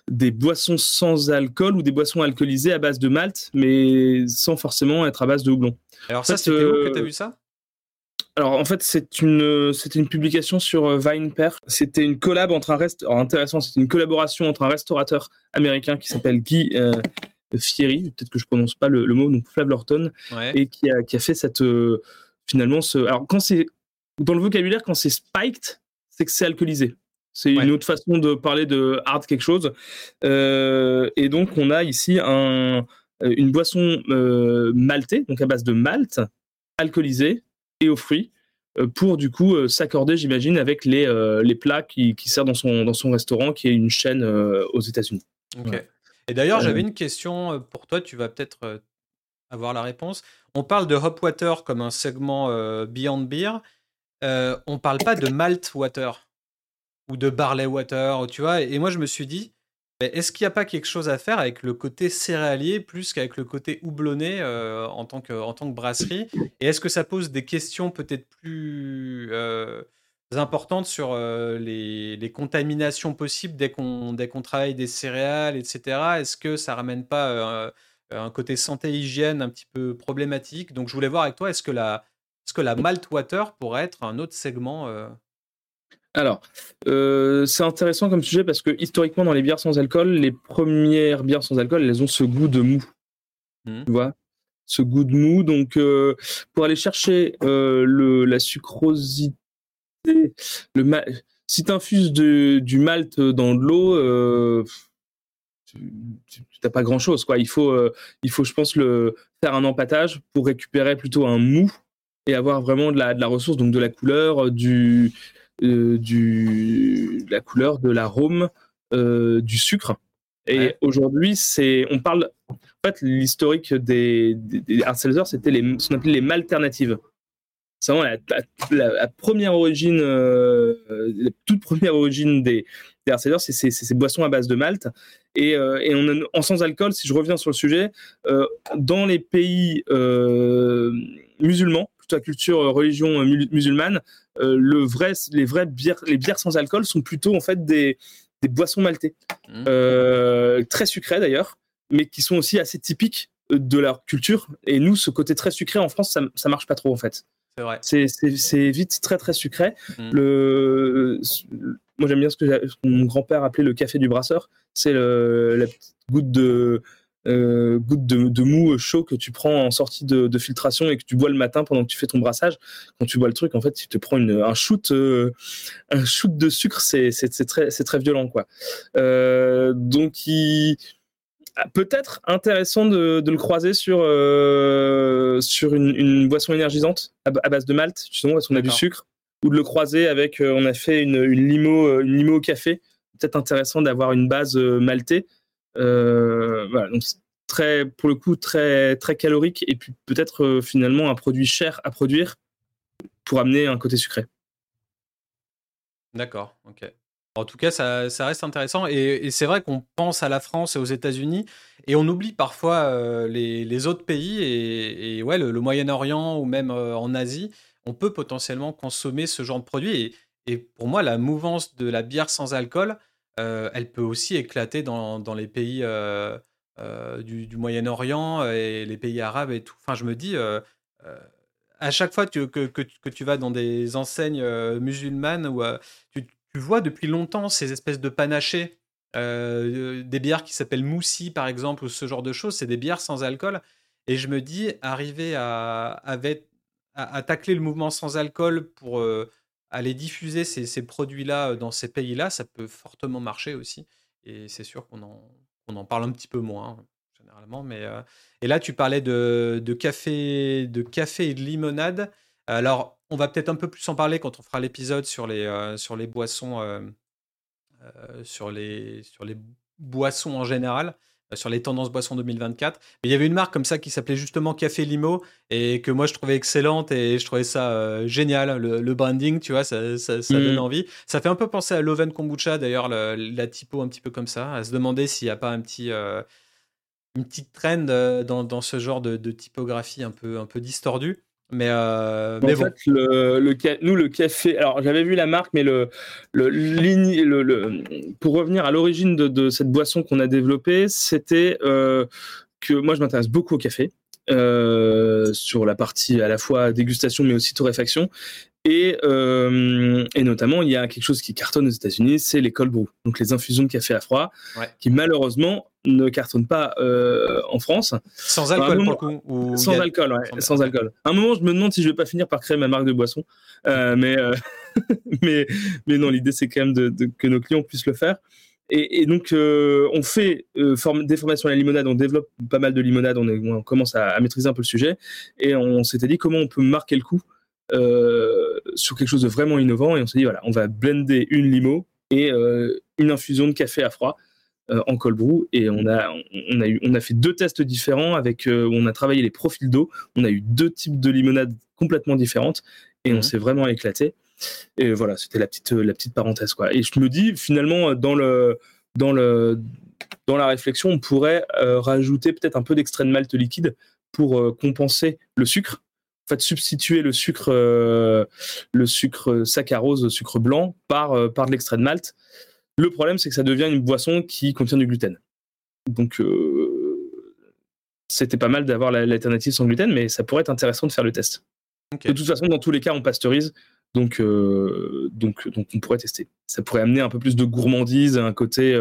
des boissons sans alcool ou des boissons alcoolisées à base de malt, mais sans forcément être à base de houblon. Alors ça, c'était où que tu as vu ça? alors en fait c'est une c'était une publication sur euh, VinePair. C'était une collab entre un intéressant c'était une collaboration entre un restaurateur américain qui s'appelle Guy euh, Fieri peut-être que je prononce pas le, mot donc Flav Lorton et qui a, qui a fait cette euh, finalement ce alors quand c'est dans le vocabulaire quand c'est spiked c'est que c'est alcoolisé. C'est une autre façon de parler de hard quelque chose. et donc on a ici un euh, une boisson euh, maltée, donc à base de malt, alcoolisée et aux fruits, euh, pour du coup s'accorder, j'imagine, avec les, les plats qui, qui sert dans son, dans son restaurant, qui est une chaîne aux États-Unis. Et d'ailleurs, j'avais une question pour toi, tu vas peut-être avoir la réponse. On parle de hop water comme un segment Beyond Beer. on parle pas de malt water ou de barley water, tu vois. Et moi, je me suis dit, est-ce qu'il n'y a pas quelque chose à faire avec le côté céréalier plus qu'avec le côté houblonné euh, en, tant que, en tant que brasserie? Et est-ce que ça pose des questions peut-être plus euh, importantes sur euh, les, contaminations possibles dès qu'on qu'on travaille des céréales, etc. Est-ce que ça ramène pas un côté santé-hygiène un petit peu problématique Donc je voulais voir avec toi, est-ce que la, est-ce que la malt water pourrait être un autre segment alors, euh, c'est intéressant comme sujet parce que historiquement, dans les bières sans alcool, les premières bières sans alcool, elles ont ce goût de mou. Mmh. Tu vois? Ce goût de mou. Donc, euh, pour aller chercher euh, le, la sucrosité, le si tu infuses du malt dans de l'eau, tu n'as pas grand chose. Quoi. Il, faut, il faut, je pense, le, faire un empâtage pour récupérer plutôt un mou et avoir vraiment de la, de la ressource, donc de la couleur, du, euh, du, la couleur, de l'arôme, euh, du sucre. Et aujourd'hui, c'est, on parle, en fait, l'historique des, des, c'était les, ce qu'on appelait les malternatives. C'est vraiment la, première origine, euh, la toute première origine des, des c'est ces boissons à base de malt. Et, et on, en sans alcool, si je reviens sur le sujet, dans les pays musulmans, plutôt la culture religion musulmane, euh, le vrai, les vraies bières, les bières sans alcool sont plutôt en fait des, des boissons maltées, mmh. euh, très sucrées d'ailleurs, mais qui sont aussi assez typiques de leur culture. Et nous, ce côté très sucré en France, ça, ça marche pas trop en fait. C'est vrai. C'est vite très très sucré. Mmh. Le, moi j'aime bien ce que mon grand-père appelait le café du brasseur. C'est la petite goutte de euh, de, mou chaud que tu prends en sortie de, filtration et que tu bois le matin pendant que tu fais ton brassage. Quand tu bois le truc, en fait, tu te prends une, un shoot, euh, un shoot de sucre, c'est très, violent, quoi. Euh, donc, il peut-être intéressant de, le croiser sur sur une, boisson énergisante à, base de malt, justement, parce qu'on a du sucre, ou de le croiser avec, on a fait une, limo, une limo au café. Peut-être intéressant d'avoir une base maltée euh, voilà, donc très, pour le coup, très, très calorique et puis peut-être euh, finalement un produit cher à produire pour amener un côté sucré. D'accord, ok. En tout cas, ça, ça reste intéressant. Et, c'est vrai qu'on pense à la France et aux États-Unis et on oublie parfois euh, les, les, autres pays et, ouais, le, Moyen-Orient ou même en Asie. On peut potentiellement consommer ce genre de produit. Et, pour moi, la mouvance de la bière sans alcool, euh, elle peut aussi éclater dans, les pays euh, euh, du, Moyen-Orient et les pays arabes et tout. Enfin, je me dis, à chaque fois que, que, tu vas dans des enseignes musulmanes, tu, vois depuis longtemps ces espèces de panachés, des bières qui s'appellent moussi par exemple, ou ce genre de choses, c'est des bières sans alcool. Et je me dis, arriver à, à tacler le mouvement sans alcool pour aller diffuser ces, produits-là dans ces pays-là, ça peut fortement marcher aussi. Et c'est sûr qu'on en, en parle un petit peu moins, généralement. Mais, et là, tu parlais de, café, de café et de limonade. Alors, on va peut-être un peu plus en parler quand on fera l'épisode sur, sur les boissons. sur, les, sur les boissons en général. Euh, sur les tendances boissons 2024. Mais il y avait une marque comme ça qui s'appelait justement Café Limo et que moi je trouvais excellente et je trouvais ça euh, génial. Le, branding, tu vois, ça, ça, donne mm. envie. Ça fait un peu penser à Loven Kombucha d'ailleurs, la, typo un petit peu comme ça, à se demander s'il n'y a pas un petit, euh, une petite trend dans, dans, ce genre de, de, typographie un peu, un peu distordue. Mais, euh, en fait, le, nous, le café. Alors, j'avais vu la marque, mais le, le, le, pour revenir à l'origine de, cette boisson qu'on a développée, c'était euh, que moi, je m'intéresse beaucoup au café. Euh, sur la partie à la fois dégustation mais aussi torréfaction et, euh, et, notamment, il y a quelque chose qui cartonne aux États-Unis, c'est les cold brew, donc les infusions de café à froid, qui malheureusement ne cartonnent pas euh, en France. Sans alcool, pour le coup Sans alcool, ouais, sans, alcool. À un moment, je me demande si je vais pas finir par créer ma marque de boisson, euh, mais, [laughs] mais, mais non, l'idée c'est quand même de, que nos clients puissent le faire. Et, donc, on fait des formations à la limonade, on développe pas mal de limonade, on, on commence à, à, maîtriser un peu le sujet, et on s'était dit comment on peut marquer le coup euh, sur quelque chose de vraiment innovant. Et on s'est dit voilà, on va blender une limo et euh, une infusion de café à froid euh, en cold brew et on a on a eu on a fait deux tests différents avec on a travaillé les profils d'eau, on a eu deux types de limonade complètement différentes. Et on mhm. s'est vraiment éclaté. Et voilà, c'était la petite la petite parenthèse quoi. Et je me dis finalement dans le dans le dans la réflexion, on pourrait rajouter peut-être un peu d'extrait de malt liquide pour compenser le sucre fait, substituer le sucre, euh, le sucre saccharose, le sucre blanc, par, euh, par de l'extrait de malt. Le problème, c'est que ça devient une boisson qui contient du gluten. Donc, euh, c'était pas mal d'avoir l'alternative sans gluten, mais ça pourrait être intéressant de faire le test. De toute façon, dans tous les cas, on pasteurise, donc, donc, donc on pourrait tester. Ça pourrait amener un peu plus de gourmandise, un côté,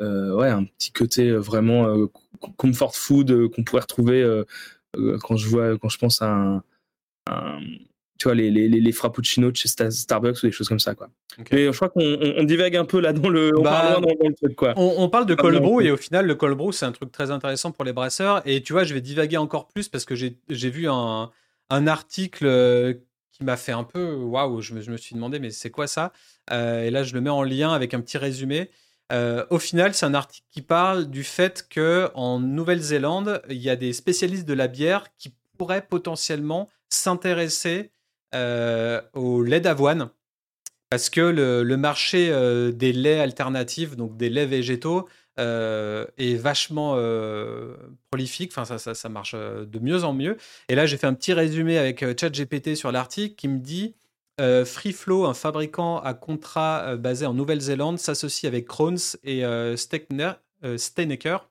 ouais, un petit côté vraiment comfort food qu'on pourrait retrouver euh, quand je vois, quand je pense à un, tu vois, les, les, les, frappuccinos de chez Starbucks ou des choses comme ça, quoi. Mais je crois qu'on on, divague un peu là dans le, on bah, parle dans, le truc, quoi. On, parle de cold brew et au final, le cold brew, c'est un truc très intéressant pour les brasseurs. Et tu vois, je vais divaguer encore plus parce que j'ai vu un, un article euh, qui m'a fait un peu waouh, je me, je me suis demandé, mais c'est quoi ça? Euh, Et là, je le mets en lien avec un petit résumé. Euh, au final, c'est un article qui parle du fait que en Nouvelle-Zélande, il y a des spécialistes de la bière qui pourraient potentiellement s'intéresser euh, au lait d'avoine parce que le, marché euh, des laits alternatifs, donc des laits végétaux, est vachement prolifique. Enfin, ça, ça, marche de mieux en mieux. Et là, j'ai fait un petit résumé avec ChatGPT sur l'article qui me dit euh, FreeFlow, un fabricant à contrat euh, basé en Nouvelle-Zélande, s'associe avec Krones et euh, Steinecker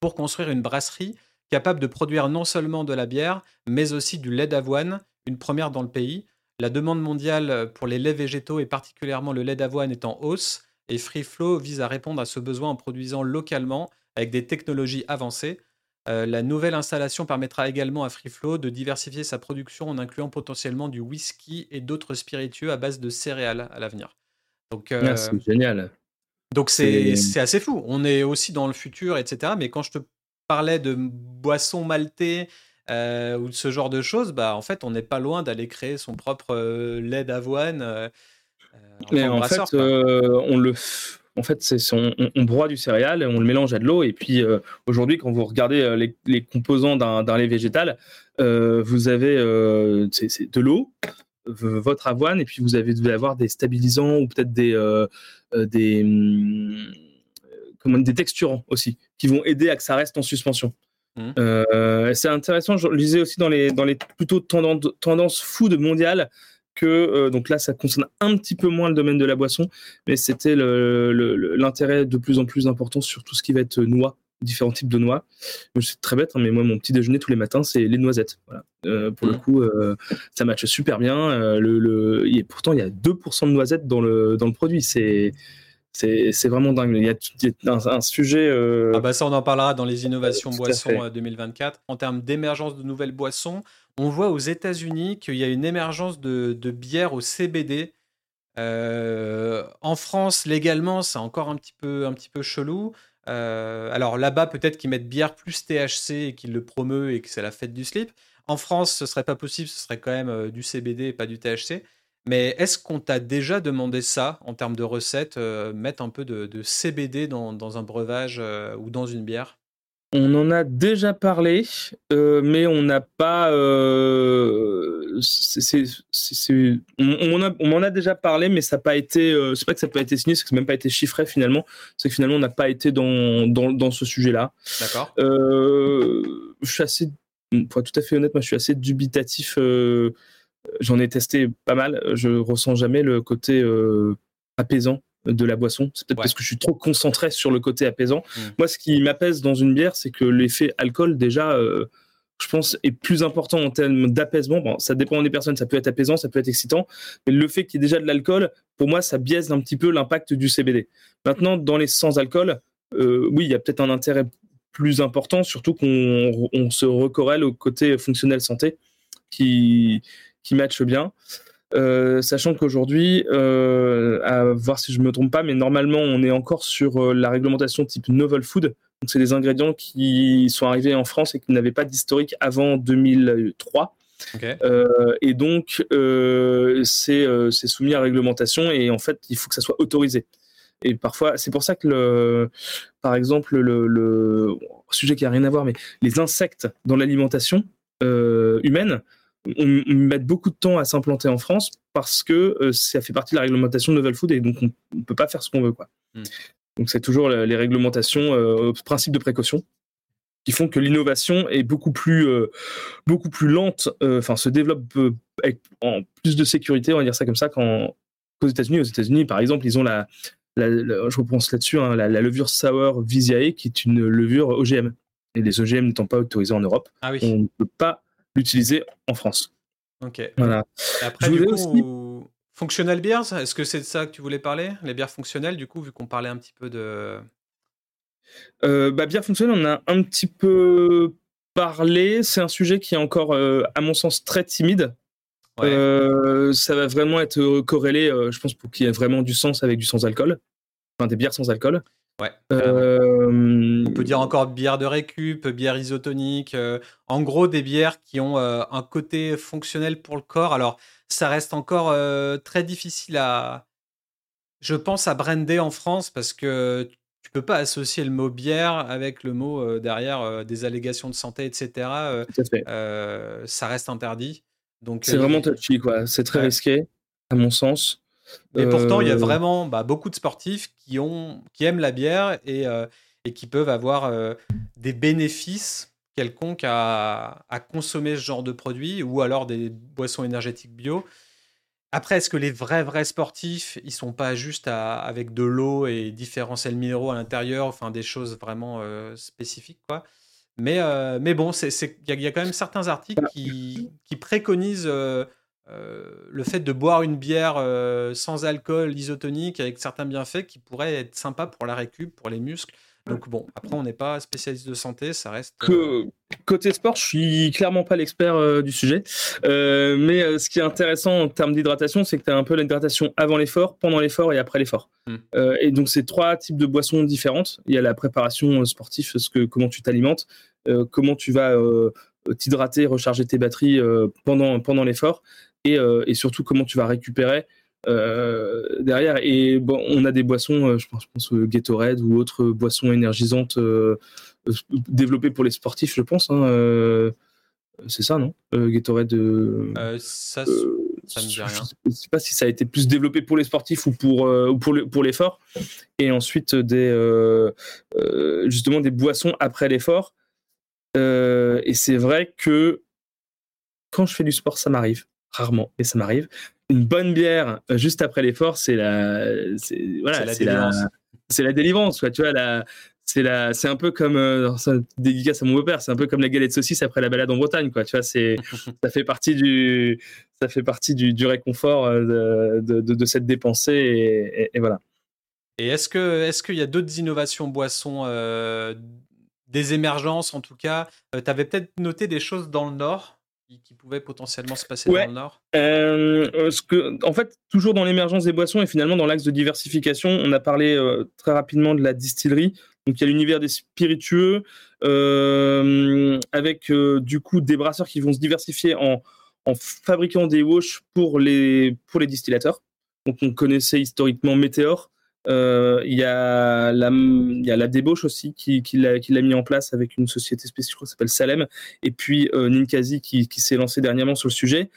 pour construire une brasserie capable de produire non seulement de la bière, mais aussi du lait d'avoine, une première dans le pays. La demande mondiale pour les laits végétaux et particulièrement le lait d'avoine est en hausse et FreeFlow vise à répondre à ce besoin en produisant localement avec des technologies avancées. la nouvelle installation permettra également à FreeFlow de diversifier sa production en incluant potentiellement du whisky et d'autres spiritueux à base de céréales à l'avenir. Donc, ah, c'est génial. Donc c'est assez fou. On est aussi dans le futur, etc. Mais quand je te parlais de boissons maltais euh, ou de ce genre de choses, bah en fait, on n'est pas loin d'aller créer son propre euh, lait d'avoine. Euh, mais en fait, on le en fait, on, on, broie du céréal, on le mélange à de l'eau, et puis aujourd'hui, quand vous regardez les, les composants d'un lait végétal, vous avez c'est de l'eau, votre avoine, et puis vous avez devez avoir des stabilisants ou peut-être des des hum, comment, des texturants aussi qui vont aider à que ça reste en suspension. Mmh. Euh, c'est intéressant, je lisais aussi dans les, dans les plutôt tendances, tendances food mondiales que, euh, donc là, ça concerne un petit peu moins le domaine de la boisson, mais c'était l'intérêt de plus en plus important sur tout ce qui va être noix, différents types de noix. C'est très bête, hein, mais moi, mon petit déjeuner tous les matins, c'est les noisettes. Voilà. Euh, pour le mmh. coup, ça matche super bien. le, le... Et pourtant, il y a 2% de noisettes dans le, dans le produit. C'est c'est vraiment dingue. Il y a, un, sujet. Euh, ah bah ça, on en parlera dans les innovations boissons 2024. Euh, en termes d'émergence de nouvelles boissons, on voit aux États-Unis qu'il y a une émergence de, bière au CBD. Euh, en France, légalement, c'est encore un petit peu, un petit peu chelou. alors là-bas, peut-être qu'ils mettent bière plus THC et qu'ils le promeuvent et que c'est la fête du slip. En France, ce serait pas possible, ce serait quand même du CBD et pas du THC. Mais est-ce qu'on t'a déjà demandé ça en termes de recettes, euh, mettre un peu de, CBD dans, un breuvage euh, ou dans une bière? On en a déjà parlé, euh, mais on n'a pas. on, m'en a déjà parlé, mais ça n'a pas été. c'est pas que ça n'a pas été signé, c'est que ça n'a même pas été chiffré finalement. C'est que finalement, on n'a pas été dans, dans, ce sujet-là. D'accord. je suis assez. Pour être tout à fait honnête, moi, je suis assez dubitatif J'en ai testé pas mal. Je ressens jamais le côté euh, apaisant de la boisson. C'est peut-être parce que je suis trop concentré sur le côté apaisant. Mm. Moi, ce qui m'apaise dans une bière, c'est que l'effet alcool, déjà, euh, je pense, est plus important en termes d'apaisement. Bon, ça dépend des personnes, ça peut être apaisant, ça peut être excitant. Mais le fait qu'il y ait déjà de l'alcool, pour moi, ça biaise un petit peu l'impact du CBD. Maintenant, dans les sans-alcool, euh, oui, il y a peut-être un intérêt plus important, surtout qu'on se recorrèle au côté fonctionnel santé qui qui matchent bien. Euh, sachant qu'aujourd'hui, euh, à voir si je me trompe pas, mais normalement on est encore sur euh, la réglementation type novel food. Donc c'est des ingrédients qui sont arrivés en France et qui n'avaient pas d'historique avant 2003. et donc c'est soumis à réglementation et en fait il faut que ça soit autorisé. Et parfois, c'est pour ça que, le, par exemple, le, le, sujet qui a rien à voir, mais les insectes dans l'alimentation humaine, on, met beaucoup de temps à s'implanter en France parce que euh, ça fait partie de la réglementation de novel food et donc on ne peut pas faire ce qu'on veut. Quoi. Hmm. Donc c'est toujours les réglementations, euh, principes de précaution qui font que l'innovation est beaucoup plus, euh, beaucoup plus lente, enfin se développe avec en plus de sécurité, on va dire ça comme ça, qu'aux États-Unis. Aux États-Unis, par exemple, ils ont la, je repense là-dessus, hein, la, levure sour Visiae, qui est une levure OGM. Et les OGM n'étant pas autorisés en Europe, ah on ne peut pas l'utiliser en France. Ok. Voilà. après, du coup, aussi... functional beers, est-ce que c'est de ça que tu voulais parler Les bières fonctionnelles, du coup, vu qu'on parlait un petit peu de. Euh, bah, bière fonctionnelle, on a un petit peu parlé. C'est un sujet qui est encore, euh, à mon sens, très timide. Euh, ça va vraiment être corrélé, je pense, pour qu'il y ait vraiment du sens avec du sans-alcool. Enfin, des bières sans alcool. Ouais. Euh, on peut dire encore bière de récup, bière isotonique. Euh, en gros, des bières qui ont euh, un côté fonctionnel pour le corps. Alors, ça reste encore très difficile à, je pense, à brander en France parce que tu peux pas associer le mot bière avec le mot derrière des allégations de santé, etc. ça reste interdit. Donc c'est vraiment touchy, quoi. C'est très risqué, à mon sens. Et pourtant, il y a euh, vraiment bah, beaucoup de sportifs qui, ont, qui aiment la bière et, euh, et qui peuvent avoir euh, des bénéfices quelconques à, à, consommer ce genre de produits ou alors des boissons énergétiques bio. Après, est-ce que les vrais, vrais sportifs, ils sont pas juste avec de l'eau et différents sels minéraux à l'intérieur, enfin des choses vraiment spécifiques, quoi? Mais, mais bon, il y, a quand même certains articles qui, qui préconisent euh, le fait de boire une bière euh, sans alcool, isotonique, avec certains bienfaits qui pourraient être sympas pour la récup, pour les muscles. Donc bon, après, on n'est pas spécialiste de santé, ça reste. Que, côté sport, je suis clairement pas l'expert du sujet. mais ce qui est intéressant en termes d'hydratation, c'est que tu as un peu l'hydratation avant l'effort, pendant l'effort et après l'effort. Hmm. et donc, c'est trois types de boissons différentes. Il y a la préparation sportive, ce que, comment tu t'alimentes, comment tu vas t'hydrater, recharger tes batteries pendant, pendant l'effort, et, et, surtout comment tu vas récupérer euh, derrière. Et bon, on a des boissons, euh, je pense, je pense Gatorade ou autres boissons énergisantes euh, développées pour les sportifs, je pense. Hein, c'est ça, non Gatorade. ça, ça me dit rien. Je ne sais pas si ça a été plus développé pour les sportifs ou pour, ou pour, pour l'effort. Et ensuite, des, justement, des boissons après l'effort. et c'est vrai que quand je fais du sport, ça m'arrive rarement, mais ça m'arrive une bonne bière euh, juste après l'effort, c'est la, c'est voilà, c'est la, c'est la, délivrance, Tu vois, la, c'est la, c'est un peu comme euh, dédicace à mon beau-père, c'est un peu comme la galette saucisse après la balade en Bretagne, quoi. Tu vois, c'est, [laughs] ça fait partie du, ça fait partie du, du réconfort euh, de, de, de, cette dépensée et, et, voilà. Et est-ce que, est-ce qu'il y a d'autres innovations boissons, euh, des émergences en tout cas? Tu avais peut-être noté des choses dans le Nord? Qui, pouvait potentiellement se passer dans le Nord? Euh, ce que, En fait, toujours dans l'émergence des boissons et finalement dans l'axe de diversification, on a parlé euh, très rapidement de la distillerie. Donc il y a l'univers des spiritueux, euh, avec du coup des brasseurs qui vont se diversifier en, en fabriquant des wash pour les, pour les distillateurs. Donc on connaissait historiquement Météor, il y, a la, débauche aussi qui, l'a mis en place avec une société spécifique qui s'appelle Salem, et puis euh, Ninkasi qui, s'est lancé dernièrement sur le sujet.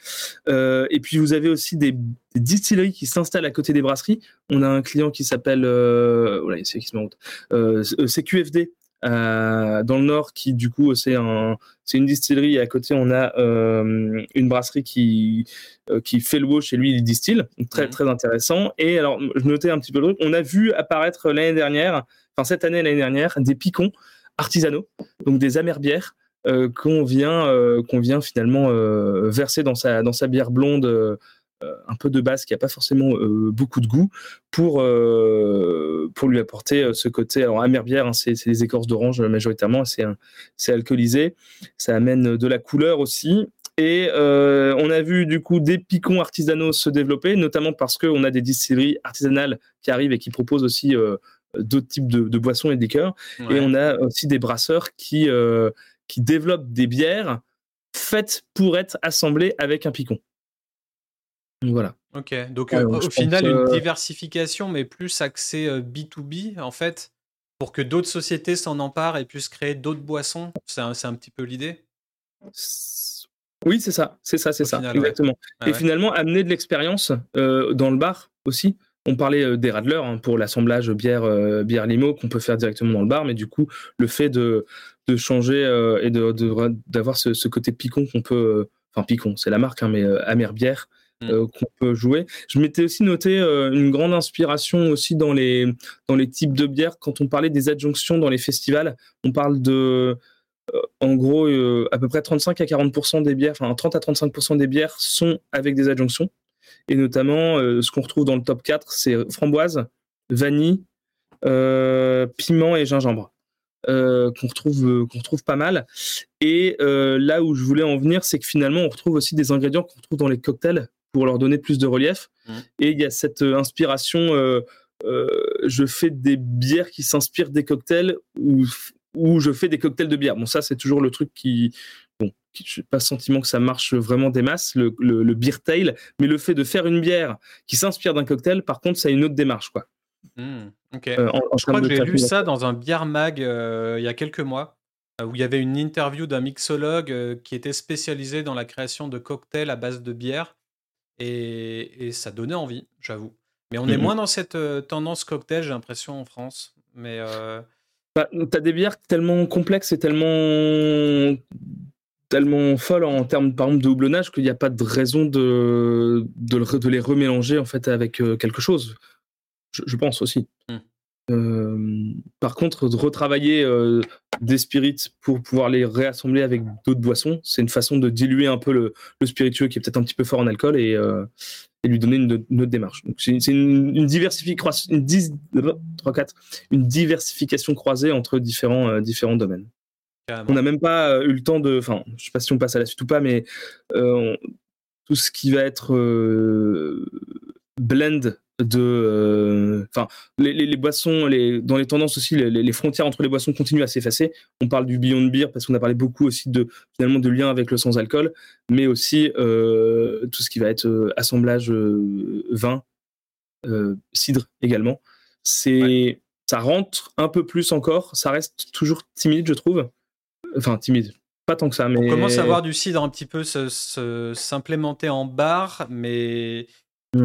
Euh, et puis vous avez aussi des, distilleries qui s'installent à côté des brasseries. On a un client qui s'appelle, euh, voilà, c'est qui se met euh, QFD euh, dans le nord qui du coup c'est un c'est une distillerie et à côté on a euh, une brasserie qui euh, qui fait le et lui il distille. Très mhm. très intéressant. Et alors je notais un petit peu le truc. On a vu apparaître l'année dernière enfin cette année l'année dernière des picons artisanaux donc des amères bières qu'on vient qu'on vient finalement verser dans sa dans sa bière blonde euh, un peu de base qui n'a pas forcément euh, beaucoup de goût pour, euh, pour lui apporter ce côté. Alors, amère bière, hein, c'est les écorces d'orange majoritairement, c'est alcoolisé. Ça amène de la couleur aussi. Et on a vu du coup des picons artisanaux se développer, notamment parce qu'on a des distilleries artisanales qui arrivent et qui proposent aussi d'autres types de, boissons et de liqueurs. Et on a aussi des brasseurs qui, qui développent des bières faites pour être assemblées avec un picon. Voilà. Ok, donc euh, au final, une diversification, mais plus axée B2B, en fait, pour que d'autres sociétés s'en emparent et puissent créer d'autres boissons. C'est un, un, petit peu l'idée? Oui, c'est ça, c'est ça, c'est ça, exactement. et finalement, amener de l'expérience dans le bar aussi. On parlait des radlers hein, pour l'assemblage bière, bière limo qu'on peut faire directement dans le bar, mais du coup, le fait de, de changer et d'avoir de, ce, ce, côté picon qu'on peut. Enfin, picon, c'est la marque, hein, mais amère bière. Euh, qu'on peut jouer. Je m'étais aussi noté euh, une grande inspiration aussi dans les, dans les types de bières. Quand on parlait des adjonctions dans les festivals, on parle de, euh, en gros, à peu près 35 à 40% des bières, enfin 30 à 35% des bières sont avec des adjonctions. Et notamment, ce qu'on retrouve dans le top 4, c'est framboise, vanille, piment et gingembre. qu'on retrouve qu'on retrouve pas mal et là où je voulais en venir c'est que finalement on retrouve aussi des ingrédients qu'on retrouve dans les cocktails pour leur donner plus de relief. Mmh. Et il y a cette euh, inspiration. Euh, euh, je fais des bières qui s'inspirent des cocktails ou, ou je fais des cocktails de bière. Bon, ça, c'est toujours le truc qui. Bon, je n'ai pas le sentiment que ça marche vraiment des masses, le, le, beer tail, mais le fait de faire une bière qui s'inspire d'un cocktail, par contre, ça a une autre démarche. Quoi. Mmh, ok. je crois que j'ai lu ça dans un beer mag il y a quelques mois, où il y avait une interview d'un mixologue qui était spécialisé dans la création de cocktails à base de bière. Et, ça donnait envie, j'avoue. Mais on est mmh moins dans cette tendance cocktail, j'ai l'impression, en France. Mais. Bah, T'as des bières tellement complexes et tellement tellement folles en termes par exemple de houblonnage qu'il n'y a pas de raison de, de, les remélanger en fait avec quelque chose. Je, pense aussi. Mmh. par contre, de retravailler des spirits pour pouvoir les réassembler avec d'autres boissons, c'est une façon de diluer un peu le, spiritueux qui est peut-être un petit peu fort en alcool et, et lui donner une, autre démarche. Donc c'est une, une, diversification, une, une diversification croisée entre différents, différents domaines. On n'a même pas eu le temps de, enfin, je sais pas si on passe à la suite ou pas, mais tout ce qui va être blend de euh, enfin les, boissons les, dans les tendances aussi les, frontières entre les boissons continuent à s'effacer. On parle du Beyond Beer parce qu'on a parlé beaucoup aussi de finalement de lien avec le sans alcool mais aussi euh, tout ce qui va être euh, assemblage vin cidre également. C'est ça rentre un peu plus encore ça reste toujours timide je trouve. Enfin timide pas tant que ça mais on commence à voir du cidre un petit peu s'implémenter en bar mais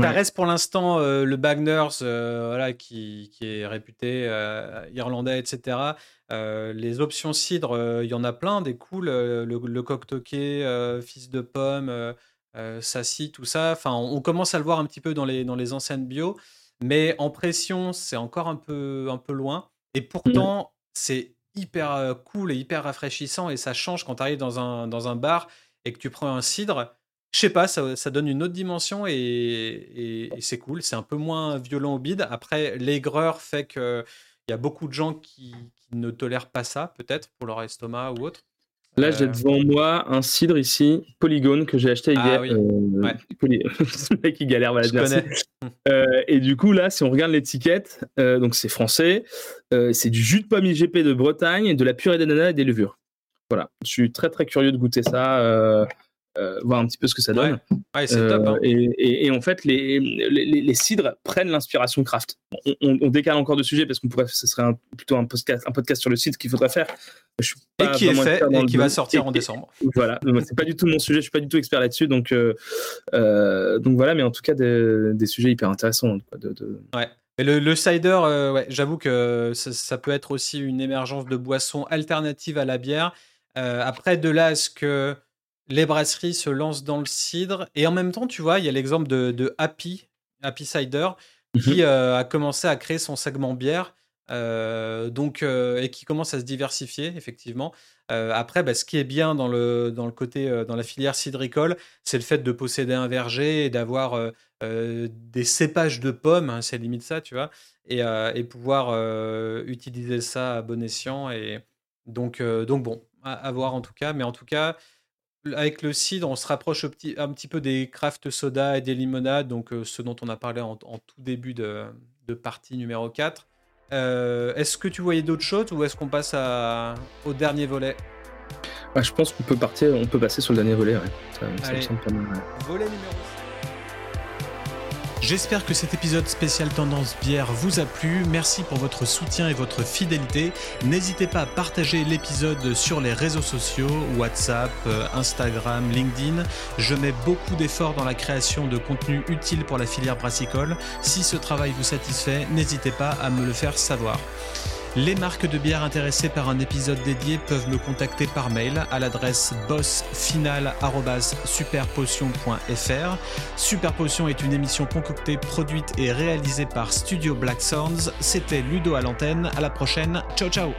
ça reste pour l'instant euh, le Bagners, euh, voilà, qui, est réputé euh, irlandais, etc. les options cidre, il y en a plein, des cools, le, le coq toqué, fils de pomme, sassy, tout ça. Enfin, on, commence à le voir un petit peu dans les, dans les enseignes bio, mais en pression, c'est encore un peu, un peu loin. Et pourtant, c'est hyper cool et hyper rafraîchissant et ça change quand tu arrives dans un, dans un bar et que tu prends un cidre je sais pas, ça, donne une autre dimension et, c'est cool. C'est un peu moins violent au bide. Après, l'aigreur fait qu'il y a beaucoup de gens qui, ne tolèrent pas ça, peut-être, pour leur estomac ou autre. Là, j'ai euh. devant moi un cidre ici, Polygone, que j'ai acheté hier. Ah, oui. Euh, [laughs] mec qui galère, voilà, [laughs] euh, et du coup, là, si on regarde l'étiquette, donc c'est français, c'est du jus de pomme IGP de Bretagne, de la purée d'ananas et des levures. Voilà, je suis très très curieux de goûter ça. Euh, voir un petit peu ce que ça donne. Ouais. c'est top. Hein. Euh, et, en fait, les, les, cidres prennent l'inspiration craft. On, décale encore de sujet parce qu'on pourrait, ce serait plutôt un podcast, un podcast sur le cidre qu'il faudrait faire. Je et qui est fait et qui va sortir en décembre. Voilà, c'est pas du tout mon sujet, je suis pas du tout expert là-dessus, donc euh, donc voilà, mais en tout cas des, des sujets hyper intéressants. de, Ouais. Et le, le cider, ouais, j'avoue que ça, ça, peut être aussi une émergence de boissons alternatives à la bière. après, de là à ce que les brasseries se lancent dans le cidre. Et en même temps, tu vois, il y a l'exemple de, Happy, Happy Cider, qui mhm. euh, a commencé à créer son segment bière. Euh, donc, euh, et qui commence à se diversifier, effectivement. après, bah, ce qui est bien dans le, dans le côté, dans la filière cidricole, c'est le fait de posséder un verger et d'avoir des cépages de pommes, hein, c'est limite ça, tu vois, et, et pouvoir utiliser ça à bon escient. Et donc, donc bon, à, à, voir en tout cas. Mais en tout cas, avec le cidre, on se rapproche un petit, peu des craft soda et des limonades, donc euh, ce dont on a parlé en, tout début de, partie numéro 4. Euh, est-ce que tu voyais d'autres choses ou est-ce qu'on passe au dernier volet? Bah, Je pense qu'on peut partir, on peut passer sur le dernier volet. Ça, me semble pas mal. Volet numéro 5. J'espère que cet épisode spécial Tendance Bière vous a plu. Merci pour votre soutien et votre fidélité. N'hésitez pas à partager l'épisode sur les réseaux sociaux, WhatsApp, euh, Instagram, LinkedIn. Je mets beaucoup d'efforts dans la création de contenu utile pour la filière brassicole. Si ce travail vous satisfait, n'hésitez pas à me le faire savoir. Les marques de bière intéressées par un épisode dédié peuvent me contacter par mail à l'adresse bossfinal@superpotion.fr. Super Potion est une émission concoctée, produite et réalisée par Studio Black Sounds. C'était Ludo à l'antenne. À la prochaine. Ciao ciao.